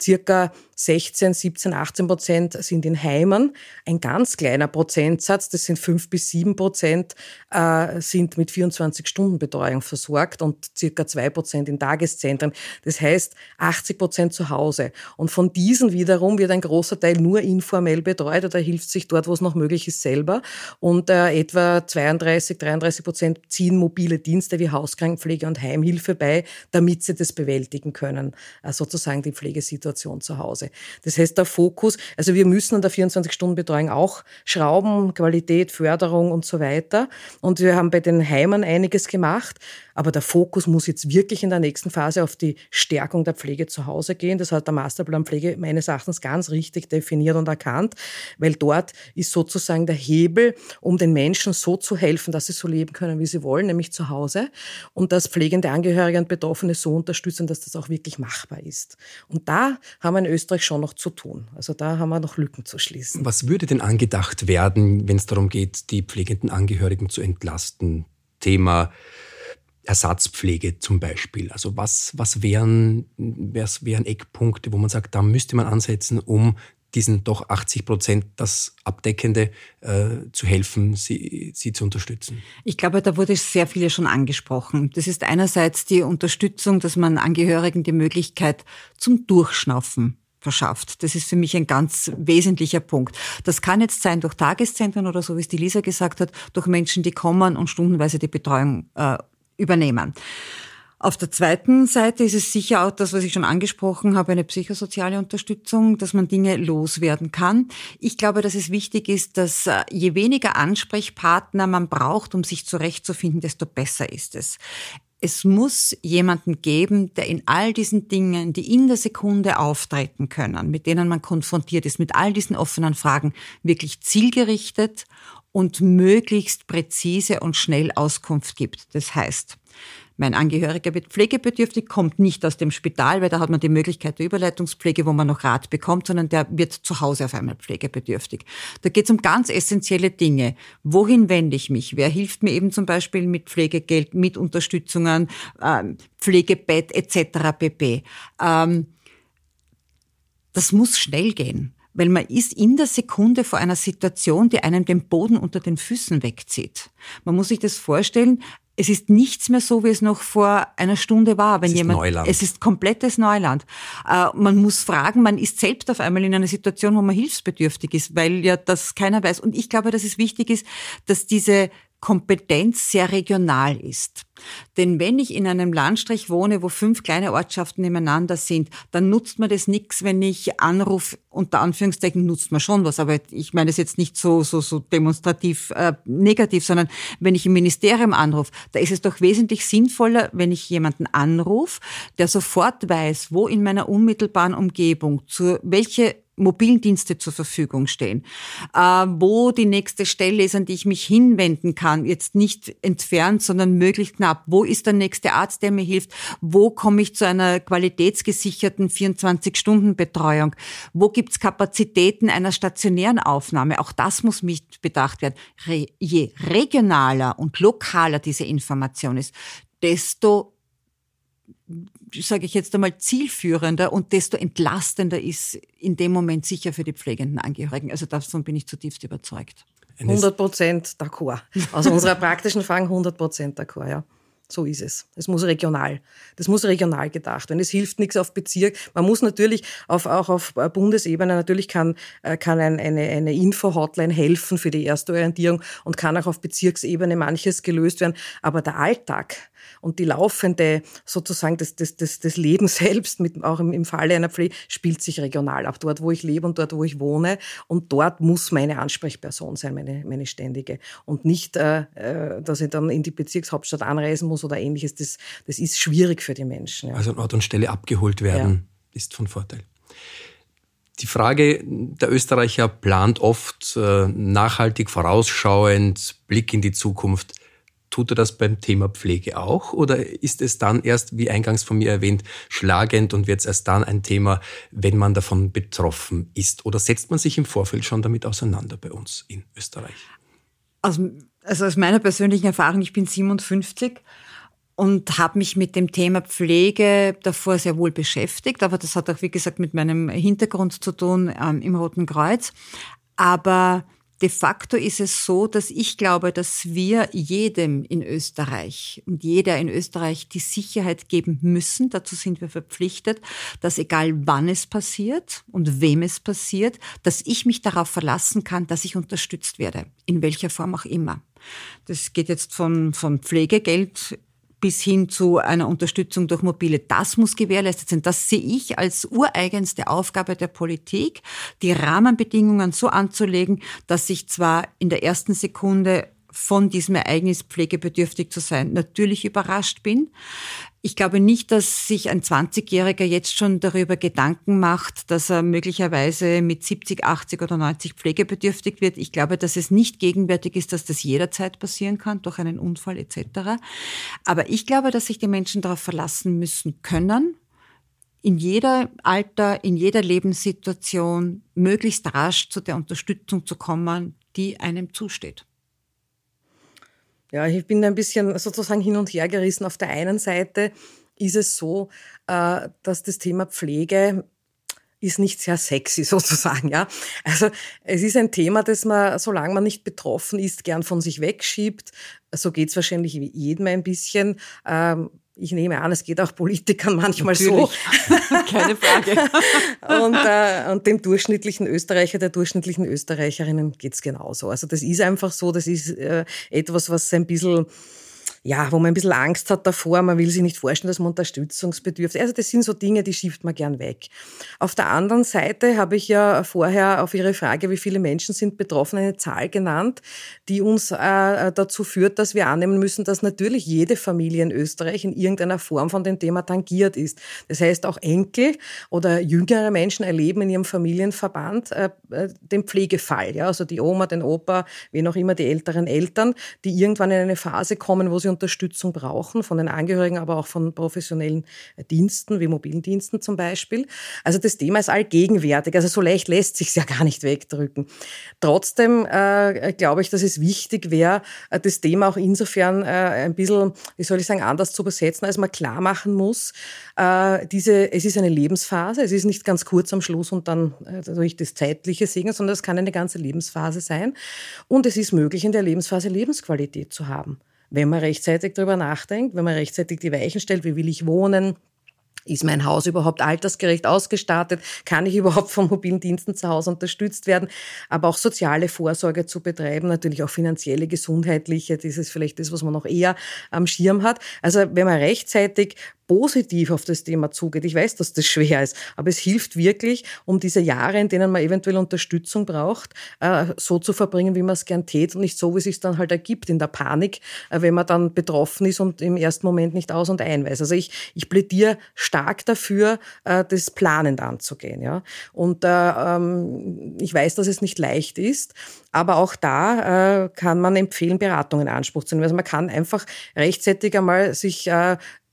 Circa 16, 17, 18 Prozent sind in Heimen. Ein ganz kleiner Prozentsatz, das sind 5 bis 7 Prozent, äh, sind mit 24-Stunden-Betreuung versorgt und circa 2 Prozent in Tageszentren. Das heißt 80 Prozent zu Hause. Und von diesen wiederum wird ein großer Teil nur informell betreut oder hilft hilft sich dort, wo es noch möglich ist, selber. Und äh, etwa 32, 33 Prozent ziehen mobile Dienste wie Hauskrankenpflege und Heimhilfe bei, damit sie das bewältigen können, äh, sozusagen die Pflegesituation zu Hause. Das heißt, der Fokus, also wir müssen an der 24-Stunden-Betreuung auch schrauben, Qualität, Förderung und so weiter. Und wir haben bei den Heimen einiges gemacht. Aber der Fokus muss jetzt wirklich in der nächsten Phase auf die Stärkung der Pflege zu Hause gehen. Das hat der Masterplan Pflege meines Erachtens ganz richtig definiert und erkannt, weil dort ist sozusagen der Hebel, um den Menschen so zu helfen, dass sie so leben können, wie sie wollen, nämlich zu Hause und dass pflegende Angehörige und Betroffene so unterstützen, dass das auch wirklich machbar ist. Und da haben wir in Österreich schon noch zu tun. Also da haben wir noch Lücken zu schließen. Was würde denn angedacht werden, wenn es darum geht, die pflegenden Angehörigen zu entlasten? Thema Ersatzpflege zum Beispiel. Also was, was wären, was wären Eckpunkte, wo man sagt, da müsste man ansetzen, um diesen doch 80 Prozent das Abdeckende äh, zu helfen, sie, sie zu unterstützen? Ich glaube, da wurde sehr viele schon angesprochen. Das ist einerseits die Unterstützung, dass man Angehörigen die Möglichkeit zum Durchschnaufen verschafft. Das ist für mich ein ganz wesentlicher Punkt. Das kann jetzt sein durch Tageszentren oder so, wie es die Lisa gesagt hat, durch Menschen, die kommen und stundenweise die Betreuung äh, übernehmen. Auf der zweiten Seite ist es sicher auch das, was ich schon angesprochen habe, eine psychosoziale Unterstützung, dass man Dinge loswerden kann. Ich glaube, dass es wichtig ist, dass äh, je weniger Ansprechpartner man braucht, um sich zurechtzufinden, desto besser ist es. Es muss jemanden geben, der in all diesen Dingen, die in der Sekunde auftreten können, mit denen man konfrontiert ist, mit all diesen offenen Fragen, wirklich zielgerichtet und möglichst präzise und schnell Auskunft gibt. Das heißt, mein Angehöriger wird pflegebedürftig, kommt nicht aus dem Spital, weil da hat man die Möglichkeit der Überleitungspflege, wo man noch Rat bekommt, sondern der wird zu Hause auf einmal pflegebedürftig. Da geht es um ganz essentielle Dinge. Wohin wende ich mich? Wer hilft mir eben zum Beispiel mit Pflegegeld, mit Unterstützungen, ähm, Pflegebett etc. pp. Ähm, das muss schnell gehen weil man ist in der Sekunde vor einer Situation, die einem den Boden unter den Füßen wegzieht. Man muss sich das vorstellen, es ist nichts mehr so, wie es noch vor einer Stunde war. Wenn es jemand, ist Neuland. Es ist komplettes Neuland. Äh, man muss fragen, man ist selbst auf einmal in einer Situation, wo man hilfsbedürftig ist, weil ja das keiner weiß. Und ich glaube, dass es wichtig ist, dass diese Kompetenz sehr regional ist. Denn wenn ich in einem Landstrich wohne, wo fünf kleine Ortschaften nebeneinander sind, dann nutzt man das nichts, wenn ich anrufe, unter Anführungszeichen nutzt man schon was, aber ich meine das jetzt nicht so, so, so demonstrativ äh, negativ, sondern wenn ich im Ministerium anrufe, da ist es doch wesentlich sinnvoller, wenn ich jemanden anrufe, der sofort weiß, wo in meiner unmittelbaren Umgebung, zu welche mobilen Dienste zur Verfügung stehen, äh, wo die nächste Stelle ist, an die ich mich hinwenden kann, jetzt nicht entfernt, sondern möglichst knapp. Wo ist der nächste Arzt, der mir hilft? Wo komme ich zu einer qualitätsgesicherten 24-Stunden-Betreuung? Wo gibt's Kapazitäten einer stationären Aufnahme? Auch das muss mit bedacht werden. je regionaler und lokaler diese Information ist, desto sage ich jetzt einmal, zielführender und desto entlastender ist in dem Moment sicher für die pflegenden Angehörigen. Also davon bin ich zutiefst überzeugt. 100 Prozent d'accord. Aus [LAUGHS] unserer praktischen Erfahrung 100 Prozent d'accord, ja. So ist es. Es muss regional. Das muss regional gedacht werden. Es hilft nichts auf Bezirk. Man muss natürlich auf, auch auf Bundesebene, natürlich kann, äh, kann ein, eine, eine Info-Hotline helfen für die erste Orientierung und kann auch auf Bezirksebene manches gelöst werden. Aber der Alltag, und die laufende sozusagen das, das, das, das Leben [LAUGHS] selbst, mit, auch im, im Falle einer Pflege, spielt sich regional ab. Dort, wo ich lebe und dort, wo ich wohne. Und dort muss meine Ansprechperson sein, meine, meine ständige. Und nicht, äh, äh dass ich dann in die Bezirkshauptstadt anreisen muss oder ähnliches. Das, das ist schwierig für die Menschen. Ja. Also an Ort und Stelle abgeholt werden, ja. ist von Vorteil. Die Frage, der Österreicher plant oft äh, nachhaltig vorausschauend, Blick in die Zukunft. Tut er das beim Thema Pflege auch oder ist es dann erst, wie eingangs von mir erwähnt, schlagend und wird es erst dann ein Thema, wenn man davon betroffen ist? Oder setzt man sich im Vorfeld schon damit auseinander bei uns in Österreich? Also, also aus meiner persönlichen Erfahrung, ich bin 57 und habe mich mit dem Thema Pflege davor sehr wohl beschäftigt, aber das hat auch, wie gesagt, mit meinem Hintergrund zu tun ähm, im Roten Kreuz. Aber De facto ist es so, dass ich glaube, dass wir jedem in Österreich und jeder in Österreich die Sicherheit geben müssen, dazu sind wir verpflichtet, dass egal wann es passiert und wem es passiert, dass ich mich darauf verlassen kann, dass ich unterstützt werde, in welcher Form auch immer. Das geht jetzt von, von Pflegegeld bis hin zu einer Unterstützung durch Mobile. Das muss gewährleistet sein. Das sehe ich als ureigenste Aufgabe der Politik, die Rahmenbedingungen so anzulegen, dass ich zwar in der ersten Sekunde von diesem Ereignis pflegebedürftig zu sein natürlich überrascht bin. Ich glaube nicht, dass sich ein 20-Jähriger jetzt schon darüber Gedanken macht, dass er möglicherweise mit 70, 80 oder 90 pflegebedürftig wird. Ich glaube, dass es nicht gegenwärtig ist, dass das jederzeit passieren kann durch einen Unfall etc. Aber ich glaube, dass sich die Menschen darauf verlassen müssen können, in jeder Alter, in jeder Lebenssituation möglichst rasch zu der Unterstützung zu kommen, die einem zusteht. Ja, ich bin ein bisschen sozusagen hin und her gerissen. Auf der einen Seite ist es so, äh, dass das Thema Pflege ist nicht sehr sexy [LAUGHS] sozusagen, ja. Also es ist ein Thema, das man, solange man nicht betroffen ist, gern von sich wegschiebt. So geht's wahrscheinlich jedem ein bisschen. Ähm, ich nehme an, es geht auch Politikern manchmal Natürlich. so. [LAUGHS] Keine Frage. [LAUGHS] und, äh, und dem durchschnittlichen Österreicher, der durchschnittlichen Österreicherinnen geht's genauso. Also das ist einfach so, das ist äh, etwas, was ein bisschen ja, wo man ein bisschen Angst hat davor, man will sich nicht vorstellen, dass man unterstützungsbedürftig Also das sind so Dinge, die schiebt man gern weg. Auf der anderen Seite habe ich ja vorher auf Ihre Frage, wie viele Menschen sind betroffen, eine Zahl genannt, die uns äh, dazu führt, dass wir annehmen müssen, dass natürlich jede Familie in Österreich in irgendeiner Form von dem Thema tangiert ist. Das heißt, auch Enkel oder jüngere Menschen erleben in ihrem Familienverband äh, äh den Pflegefall. Ja? Also die Oma, den Opa, wie noch immer die älteren Eltern, die irgendwann in eine Phase kommen, wo sie Unterstützung brauchen, von den Angehörigen, aber auch von professionellen Diensten, wie mobilen Diensten zum Beispiel. Also das Thema ist allgegenwärtig. Also so leicht lässt sich ja gar nicht wegdrücken. Trotzdem äh, glaube ich, dass es wichtig wäre, äh, das Thema auch insofern äh, ein bisschen, wie soll ich sagen, anders zu übersetzen, als man klar machen muss, äh, diese, es ist eine Lebensphase, es ist nicht ganz kurz am Schluss und dann äh, durch das Zeitliche segnen, sondern es kann eine ganze Lebensphase sein. Und es ist möglich, in der Lebensphase Lebensqualität zu haben wenn man rechtzeitig darüber nachdenkt, wenn man rechtzeitig die Weichen stellt, wie will ich wohnen, ist mein Haus überhaupt altersgerecht ausgestattet? Kann ich [LAUGHS] überhaupt von mobilen Diensten zu Hause unterstützt werden? Aber auch soziale Vorsorge zu betreiben, natürlich auch finanzielle, gesundheitliche, das ist vielleicht das, was man noch eher am Schirm hat. Also wenn man rechtzeitig positiv auf das Thema zugeht. Ich weiß, dass das schwer ist, aber es hilft wirklich, um diese Jahre, in denen man eventuell Unterstützung braucht, äh, so zu verbringen, wie man es gern tät und nicht so, wie es sich dann halt ergibt in der Panik, äh, wenn man dann betroffen ist und im ersten Moment nicht aus und ein weiß. Also ich, ich plädiere stark dafür, äh, das planend anzugehen. Ja? Und ähm, ich weiß, dass es nicht leicht ist, aber auch da kann man empfehlen, Beratungen in Anspruch zu nehmen. Also man kann einfach rechtzeitig einmal sich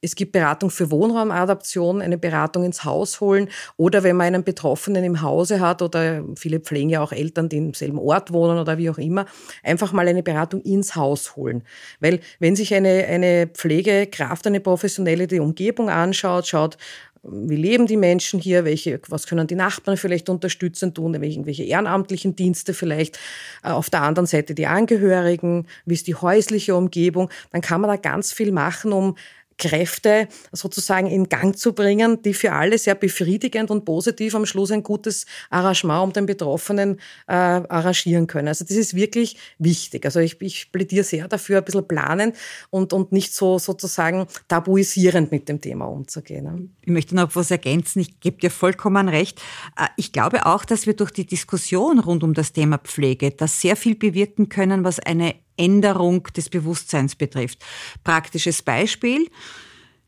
es gibt Beratung für Wohnraumadaption, eine Beratung ins Haus holen oder wenn man einen Betroffenen im Hause hat oder viele pflegen ja auch Eltern, die im selben Ort wohnen oder wie auch immer, einfach mal eine Beratung ins Haus holen. Weil wenn sich eine, eine Pflegekraft, eine Professionelle die Umgebung anschaut, schaut, wie leben die Menschen hier, welche, was können die Nachbarn vielleicht unterstützen tun, irgendwelche ehrenamtlichen Dienste vielleicht, äh, auf der anderen Seite die Angehörigen, wie ist die häusliche Umgebung, dann kann man da ganz viel machen, um Kräfte sozusagen in Gang zu bringen, die für alle sehr befriedigend und positiv am Schluss ein gutes Arrangement um den Betroffenen äh, arrangieren können. Also das ist wirklich wichtig. Also ich, ich plädiere sehr dafür, ein bisschen planen und, und nicht so sozusagen tabuisierend mit dem Thema umzugehen. Ne? Ich möchte noch was ergänzen. Ich gebe dir vollkommen recht. Äh, ich glaube auch, dass wir durch die Diskussion rund um das Thema Pflege das sehr viel bewirken können, was eine Änderung des Bewusstseins betrifft. Praktisches Beispiel.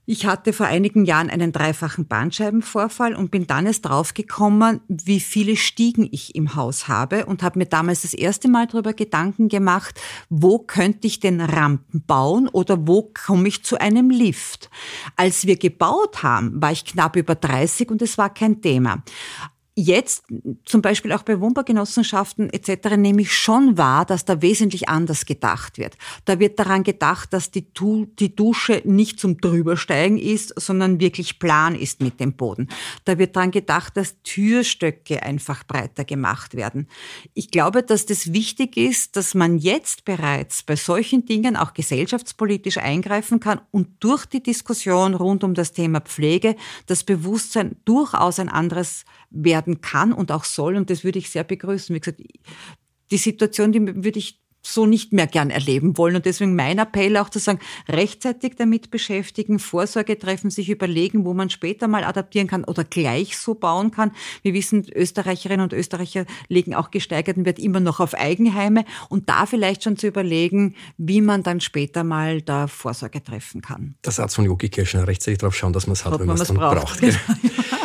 Ich hatte vor einigen Jahren einen dreifachen Bandscheibenvorfall und bin dann erst draufgekommen, wie viele Stiegen ich im Haus habe und habe mir damals das erste Mal darüber Gedanken gemacht, wo könnte ich denn Rampen bauen oder wo komme ich zu einem Lift. Als wir gebaut haben, war ich knapp über 30 und es war kein Thema. Jetzt zum Beispiel auch bei Wohnbaugenossenschaften etc. nehme ich schon wahr, dass da wesentlich anders gedacht wird. Da wird daran gedacht, dass die, die Dusche nicht zum Drübersteigen ist, sondern wirklich plan ist mit dem Boden. Da wird daran gedacht, dass Türstöcke einfach breiter gemacht werden. Ich glaube, dass das wichtig ist, dass man jetzt bereits bei solchen Dingen auch gesellschaftspolitisch eingreifen kann und durch die Diskussion rund um das Thema Pflege das Bewusstsein durchaus ein anderes werden kann und auch soll. Und das würde ich sehr begrüßen. Wie gesagt, die Situation, die würde ich so nicht mehr gern erleben wollen. Und deswegen mein Appell auch zu sagen, rechtzeitig damit beschäftigen, Vorsorge treffen, sich überlegen, wo man später mal adaptieren kann oder gleich so bauen kann. Wir wissen, Österreicherinnen und Österreicher legen auch gesteigerten Wert immer noch auf Eigenheime und da vielleicht schon zu überlegen, wie man dann später mal da Vorsorge treffen kann. Der Satz von Jogi Kirschner, rechtzeitig darauf schauen, dass man es hat, wenn man es dann braucht. braucht. [LAUGHS]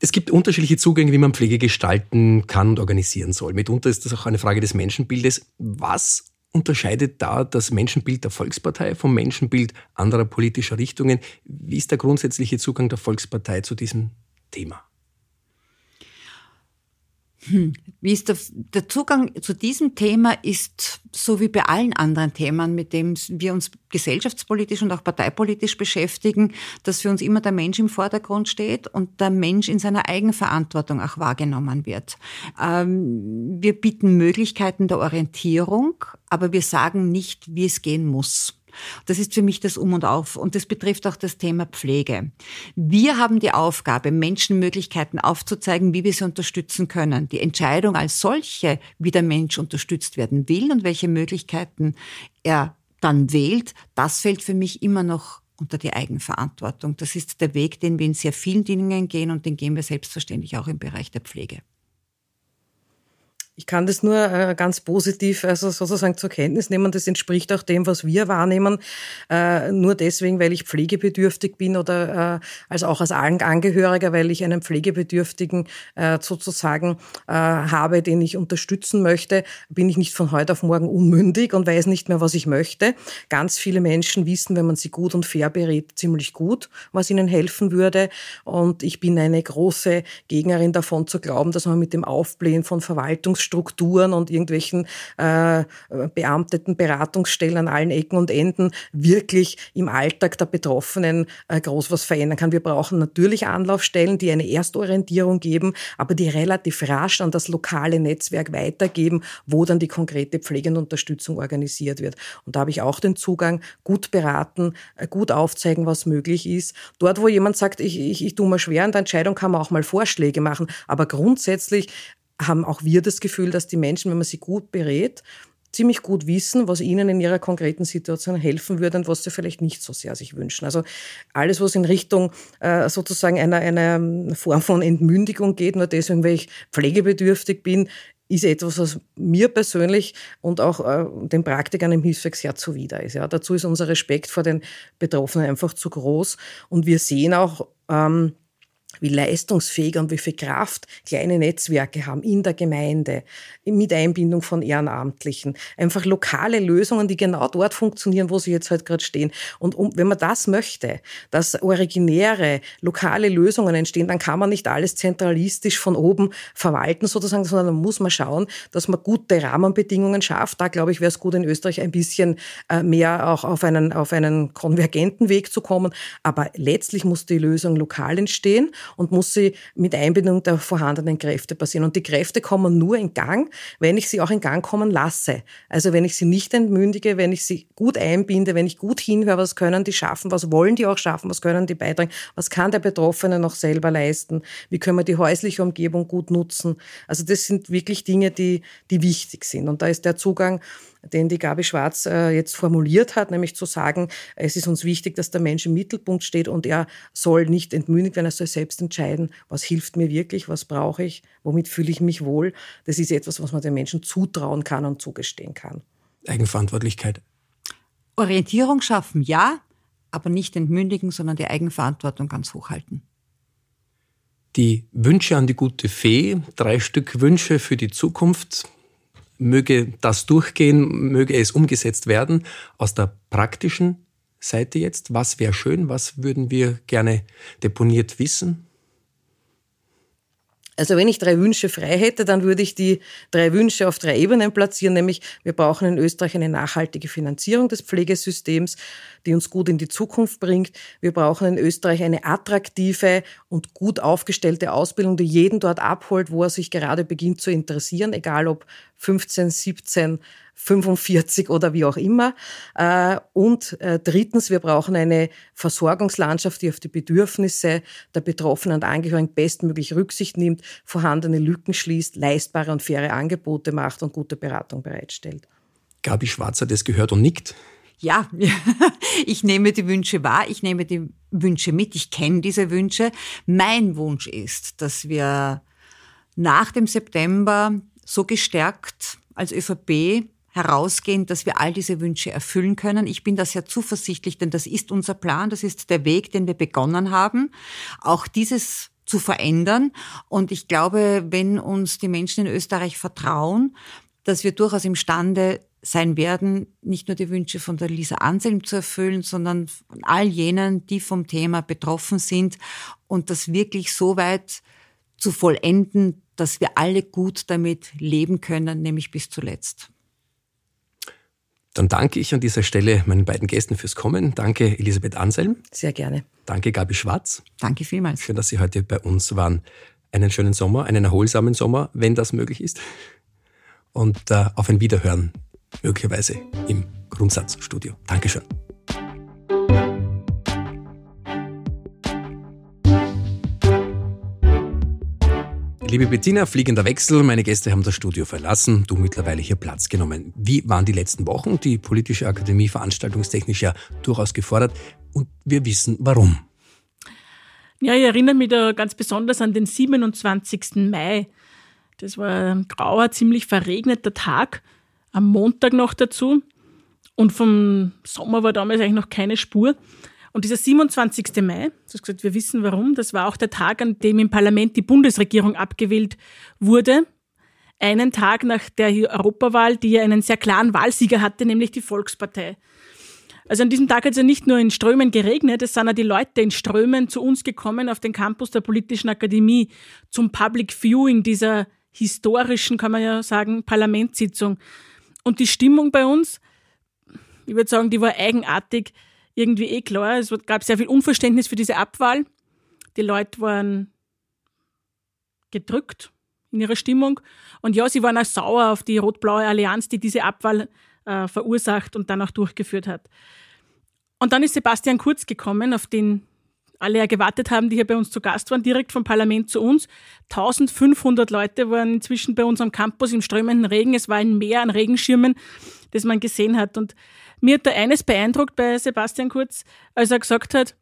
Es gibt unterschiedliche Zugänge, wie man Pflege gestalten kann und organisieren soll. Mitunter ist das auch eine Frage des Menschenbildes. Was unterscheidet da das Menschenbild der Volkspartei vom Menschenbild anderer politischer Richtungen? Wie ist der grundsätzliche Zugang der Volkspartei zu diesem Thema? Hm. Wie ist der, der, Zugang zu diesem Thema ist so wie bei allen anderen Themen, mit denen wir uns gesellschaftspolitisch und auch parteipolitisch beschäftigen, dass für uns immer der Mensch im Vordergrund steht und der Mensch in seiner Eigenverantwortung auch wahrgenommen wird. Ähm, wir bieten Möglichkeiten der Orientierung, aber wir sagen nicht, wie es gehen muss. Das ist für mich das Um und Auf und das betrifft auch das Thema Pflege. Wir haben die Aufgabe, Menschen Möglichkeiten aufzuzeigen, wie wir sie unterstützen können. Die Entscheidung als solche, wie der Mensch unterstützt werden will und welche Möglichkeiten er dann wählt, das fällt für mich immer noch unter die Eigenverantwortung. Das ist der Weg, den wir in sehr vielen Dingen gehen und den gehen wir selbstverständlich auch im Bereich der Pflege. Ich kann das nur äh, ganz positiv also sozusagen zur Kenntnis nehmen. Das entspricht auch dem, was wir wahrnehmen. Äh, nur deswegen, weil ich pflegebedürftig bin oder äh, als auch als Angehöriger, weil ich einen Pflegebedürftigen sozusagen habe, den ich unterstützen möchte, bin ich nicht von heute auf morgen unmündig und weiß nicht mehr, was ich möchte. Ganz viele Menschen wissen, wenn man sie gut und fair berät, ziemlich gut, was ihnen helfen würde. Und ich bin eine große Gegnerin davon zu glauben, dass man mit dem Aufblähen von Verwaltungs Strukturen und irgendwelchen äh, beamteten Beratungsstellen an allen Ecken und Enden wirklich im Alltag der Betroffenen äh, groß was verändern kann. Wir brauchen natürlich Anlaufstellen, die eine Erstorientierung geben, aber die relativ rasch an das lokale Netzwerk weitergeben, wo dann die konkrete pflegende Unterstützung organisiert wird. Und da habe ich auch den Zugang, gut beraten, äh, gut aufzeigen, was möglich ist. Dort, wo jemand sagt, ich, ich, ich tue mir schwer an der Entscheidung, kann man auch mal Vorschläge machen. Aber grundsätzlich haben auch wir das Gefühl, dass die Menschen, wenn man sie gut berät, ziemlich gut wissen, was ihnen in ihrer konkreten Situation helfen würde und was sie vielleicht nicht so sehr sich wünschen. Also alles, was in Richtung äh, sozusagen einer, einer Form von Entmündigung geht, nur deswegen, weil ich pflegebedürftig bin, ist etwas, was mir persönlich und auch äh, den Praktikern im Hilfswerk sehr zuwider ist. Ja. Dazu ist unser Respekt vor den Betroffenen einfach zu groß und wir sehen auch, ähm, wie leistungsfähig und wie viel Kraft kleine Netzwerke haben in der Gemeinde, mit Einbindung von Ehrenamtlichen. Einfach lokale Lösungen, die genau dort funktionieren, wo sie jetzt halt gerade stehen. Und um, wenn man das möchte, dass originäre, lokale Lösungen entstehen, dann kann man nicht alles zentralistisch von oben verwalten sozusagen, sondern dann muss man schauen, dass man gute Rahmenbedingungen schafft. Da glaube ich, wäre es gut in Österreich ein bisschen äh, mehr auch auf einen, auf einen konvergenten Weg zu kommen. Aber letztlich muss die Lösung lokal entstehen und muss sie mit Einbindung der vorhandenen Kräfte passieren. Und die Kräfte kommen nur in Gang, wenn ich sie auch in Gang kommen lasse. Also wenn ich sie nicht entmündige, wenn ich sie gut einbinde, wenn ich gut hinhöre, was können die schaffen, was wollen die auch schaffen, was können die beitragen, was kann der Betroffene noch selber leisten, wie können wir die häusliche Umgebung gut nutzen. Also das sind wirklich Dinge, die, die wichtig sind. Und da ist der Zugang den die Gabi Schwarz äh, jetzt formuliert hat, nämlich zu sagen, es ist uns wichtig, dass der Mensch im Mittelpunkt steht und er soll nicht entmündigt werden, er soll selbst entscheiden, was hilft mir wirklich, was brauche ich, womit fühle ich mich wohl. Das ist etwas, was man den Menschen zutrauen kann und zugestehen kann. Eigenverantwortlichkeit. Orientierung schaffen, ja, aber nicht entmündigen, sondern die Eigenverantwortung ganz hochhalten. Die Wünsche an die gute Fee, drei Stück Wünsche für die Zukunft möge das durchgehen, möge es umgesetzt werden. Aus der praktischen Seite jetzt, was wäre schön, was würden wir gerne deponiert wissen? Also wenn ich drei Wünsche frei hätte, dann würde ich die drei Wünsche auf drei Ebenen platzieren, nämlich wir brauchen in Österreich eine nachhaltige Finanzierung des Pflegesystems, die uns gut in die Zukunft bringt. Wir brauchen in Österreich eine attraktive und gut aufgestellte Ausbildung, die jeden dort abholt, wo er sich gerade beginnt zu interessieren, egal ob 15, 17, 45 oder wie auch immer. Äh, und äh, drittens, wir brauchen eine Versorgungslandschaft, die auf die Bedürfnisse der Betroffenen und Angehörigen bestmöglich Rücksicht nimmt, vorhandene Lücken schließt, leistbare und faire Angebote macht und gute Beratung bereitstellt. Gabi Schwarzer, das gehört und nickt. Ja, [LAUGHS] ich nehme die Wünsche wahr, ich nehme die Wünsche mit, ich kenne diese Wünsche. Mein Wunsch ist, dass wir nach dem September so gestärkt als ÖVP herausgehen, dass wir all diese Wünsche erfüllen können. Ich bin da sehr zuversichtlich, denn das ist unser Plan, das ist der Weg, den wir begonnen haben. Auch dieses zu verändern. Und ich glaube, wenn uns die Menschen in Österreich vertrauen, dass wir durchaus imstande sein werden, nicht nur die Wünsche von der Lisa Anselm zu erfüllen, sondern von all jenen, die vom Thema betroffen sind und das wirklich so weit zu vollenden, dass wir alle gut damit leben können, nämlich bis zuletzt. Dann danke ich an dieser Stelle meinen beiden Gästen fürs Kommen. Danke Elisabeth Anselm. Sehr gerne. Danke Gabi Schwarz. Danke vielmals. Schön, dass Sie heute bei uns waren. Einen schönen Sommer, einen erholsamen Sommer, wenn das möglich ist. Und äh, auf ein Wiederhören, möglicherweise im Grundsatzstudio. Dankeschön. Liebe Bettina, fliegender Wechsel. Meine Gäste haben das Studio verlassen, du mittlerweile hier Platz genommen. Wie waren die letzten Wochen? Die Politische Akademie veranstaltungstechnisch ja durchaus gefordert und wir wissen warum. Ja, ich erinnere mich da ganz besonders an den 27. Mai. Das war ein grauer, ziemlich verregneter Tag, am Montag noch dazu. Und vom Sommer war damals eigentlich noch keine Spur. Und dieser 27. Mai, du hast gesagt, wir wissen warum, das war auch der Tag, an dem im Parlament die Bundesregierung abgewählt wurde. Einen Tag nach der Europawahl, die ja einen sehr klaren Wahlsieger hatte, nämlich die Volkspartei. Also an diesem Tag hat es ja nicht nur in Strömen geregnet, es sind ja die Leute in Strömen zu uns gekommen auf den Campus der Politischen Akademie zum Public Viewing dieser historischen, kann man ja sagen, Parlamentssitzung. Und die Stimmung bei uns, ich würde sagen, die war eigenartig irgendwie eh klar. Es gab sehr viel Unverständnis für diese Abwahl. Die Leute waren gedrückt in ihrer Stimmung. Und ja, sie waren auch sauer auf die rot-blaue Allianz, die diese Abwahl äh, verursacht und dann auch durchgeführt hat. Und dann ist Sebastian Kurz gekommen, auf den alle ja gewartet haben, die hier bei uns zu Gast waren, direkt vom Parlament zu uns. 1500 Leute waren inzwischen bei uns am Campus im strömenden Regen. Es war ein Meer an Regenschirmen, das man gesehen hat. Und mir hat da eines beeindruckt bei Sebastian Kurz, als er gesagt hat,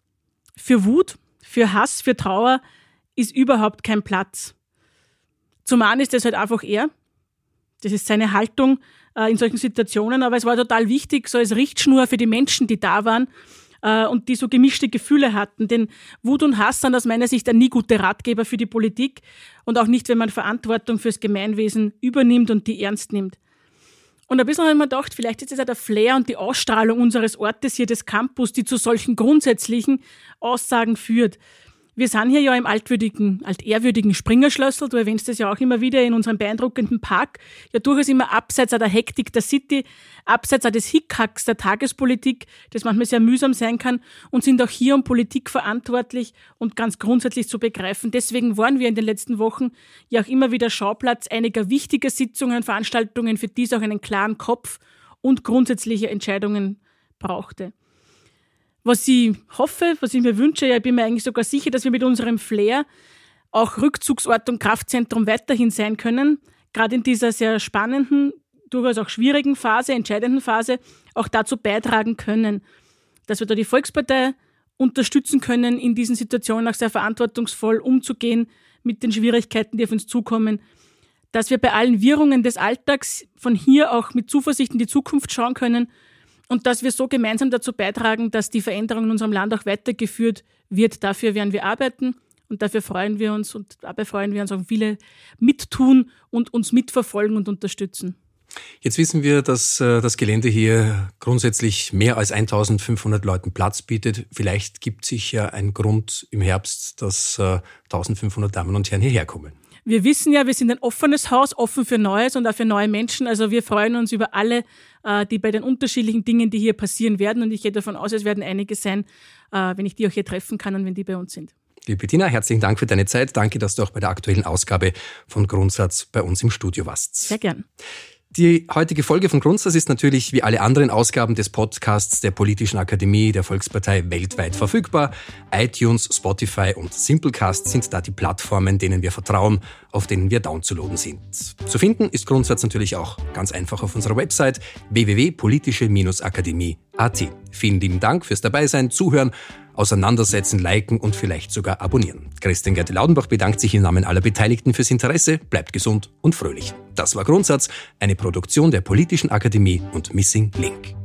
für Wut, für Hass, für Trauer ist überhaupt kein Platz. Zum einen ist das halt einfach er. Das ist seine Haltung äh, in solchen Situationen, aber es war total wichtig, so als Richtschnur für die Menschen, die da waren äh, und die so gemischte Gefühle hatten. Denn Wut und Hass sind aus meiner Sicht ein nie gute Ratgeber für die Politik und auch nicht, wenn man Verantwortung fürs Gemeinwesen übernimmt und die ernst nimmt. Und ein bisschen habe ich mir gedacht, vielleicht ist es ja der Flair und die Ausstrahlung unseres Ortes hier des Campus, die zu solchen grundsätzlichen Aussagen führt. Wir sind hier ja im altwürdigen, altehrwürdigen Springerschlössl. Du erwähnst es ja auch immer wieder in unserem beeindruckenden Park. Ja, durchaus immer abseits der Hektik der City, abseits des Hickhacks der Tagespolitik, das manchmal sehr mühsam sein kann und sind auch hier um Politik verantwortlich und ganz grundsätzlich zu begreifen. Deswegen waren wir in den letzten Wochen ja auch immer wieder Schauplatz einiger wichtiger Sitzungen, Veranstaltungen, für die es auch einen klaren Kopf und grundsätzliche Entscheidungen brauchte. Was ich hoffe, was ich mir wünsche, ja, ich bin mir eigentlich sogar sicher, dass wir mit unserem Flair auch Rückzugsort und Kraftzentrum weiterhin sein können, gerade in dieser sehr spannenden, durchaus auch schwierigen Phase, entscheidenden Phase, auch dazu beitragen können, dass wir da die Volkspartei unterstützen können, in diesen Situationen auch sehr verantwortungsvoll umzugehen mit den Schwierigkeiten, die auf uns zukommen, dass wir bei allen Wirrungen des Alltags von hier auch mit Zuversicht in die Zukunft schauen können und dass wir so gemeinsam dazu beitragen, dass die Veränderung in unserem Land auch weitergeführt wird. Dafür werden wir arbeiten und dafür freuen wir uns und dabei freuen wir uns auch viele mittun und uns mitverfolgen und unterstützen. Jetzt wissen wir, dass äh, das Gelände hier grundsätzlich mehr als 1500 Leuten Platz bietet. Vielleicht gibt sich ja ein Grund im Herbst, dass 1500 äh, Damen und Herren hierher kommen. Wir wissen ja, wir sind ein offenes Haus, offen für Neues und auch für neue Menschen. Also wir freuen uns über alle, äh, die bei den unterschiedlichen Dingen, die hier passieren werden. Und ich gehe davon aus, es werden einige sein, äh, wenn ich die auch hier treffen kann und wenn die bei uns sind. Liebe Bettina, herzlichen Dank für deine Zeit. Danke, dass du auch bei der aktuellen Ausgabe von Grundsatz bei uns im Studio warst. Sehr gern. Die heutige Folge von Grundsatz ist natürlich wie alle anderen Ausgaben des Podcasts der Politischen Akademie der Volkspartei weltweit verfügbar. iTunes, Spotify und Simplecast sind da die Plattformen, denen wir vertrauen, auf denen wir downzuladen sind. Zu finden ist Grundsatz natürlich auch ganz einfach auf unserer Website www.politische-akademie.at. Vielen lieben Dank fürs Dabeisein, Zuhören auseinandersetzen, liken und vielleicht sogar abonnieren. Christian Gerte Laudenbach bedankt sich im Namen aller Beteiligten fürs Interesse, bleibt gesund und fröhlich. Das war Grundsatz, eine Produktion der Politischen Akademie und Missing Link.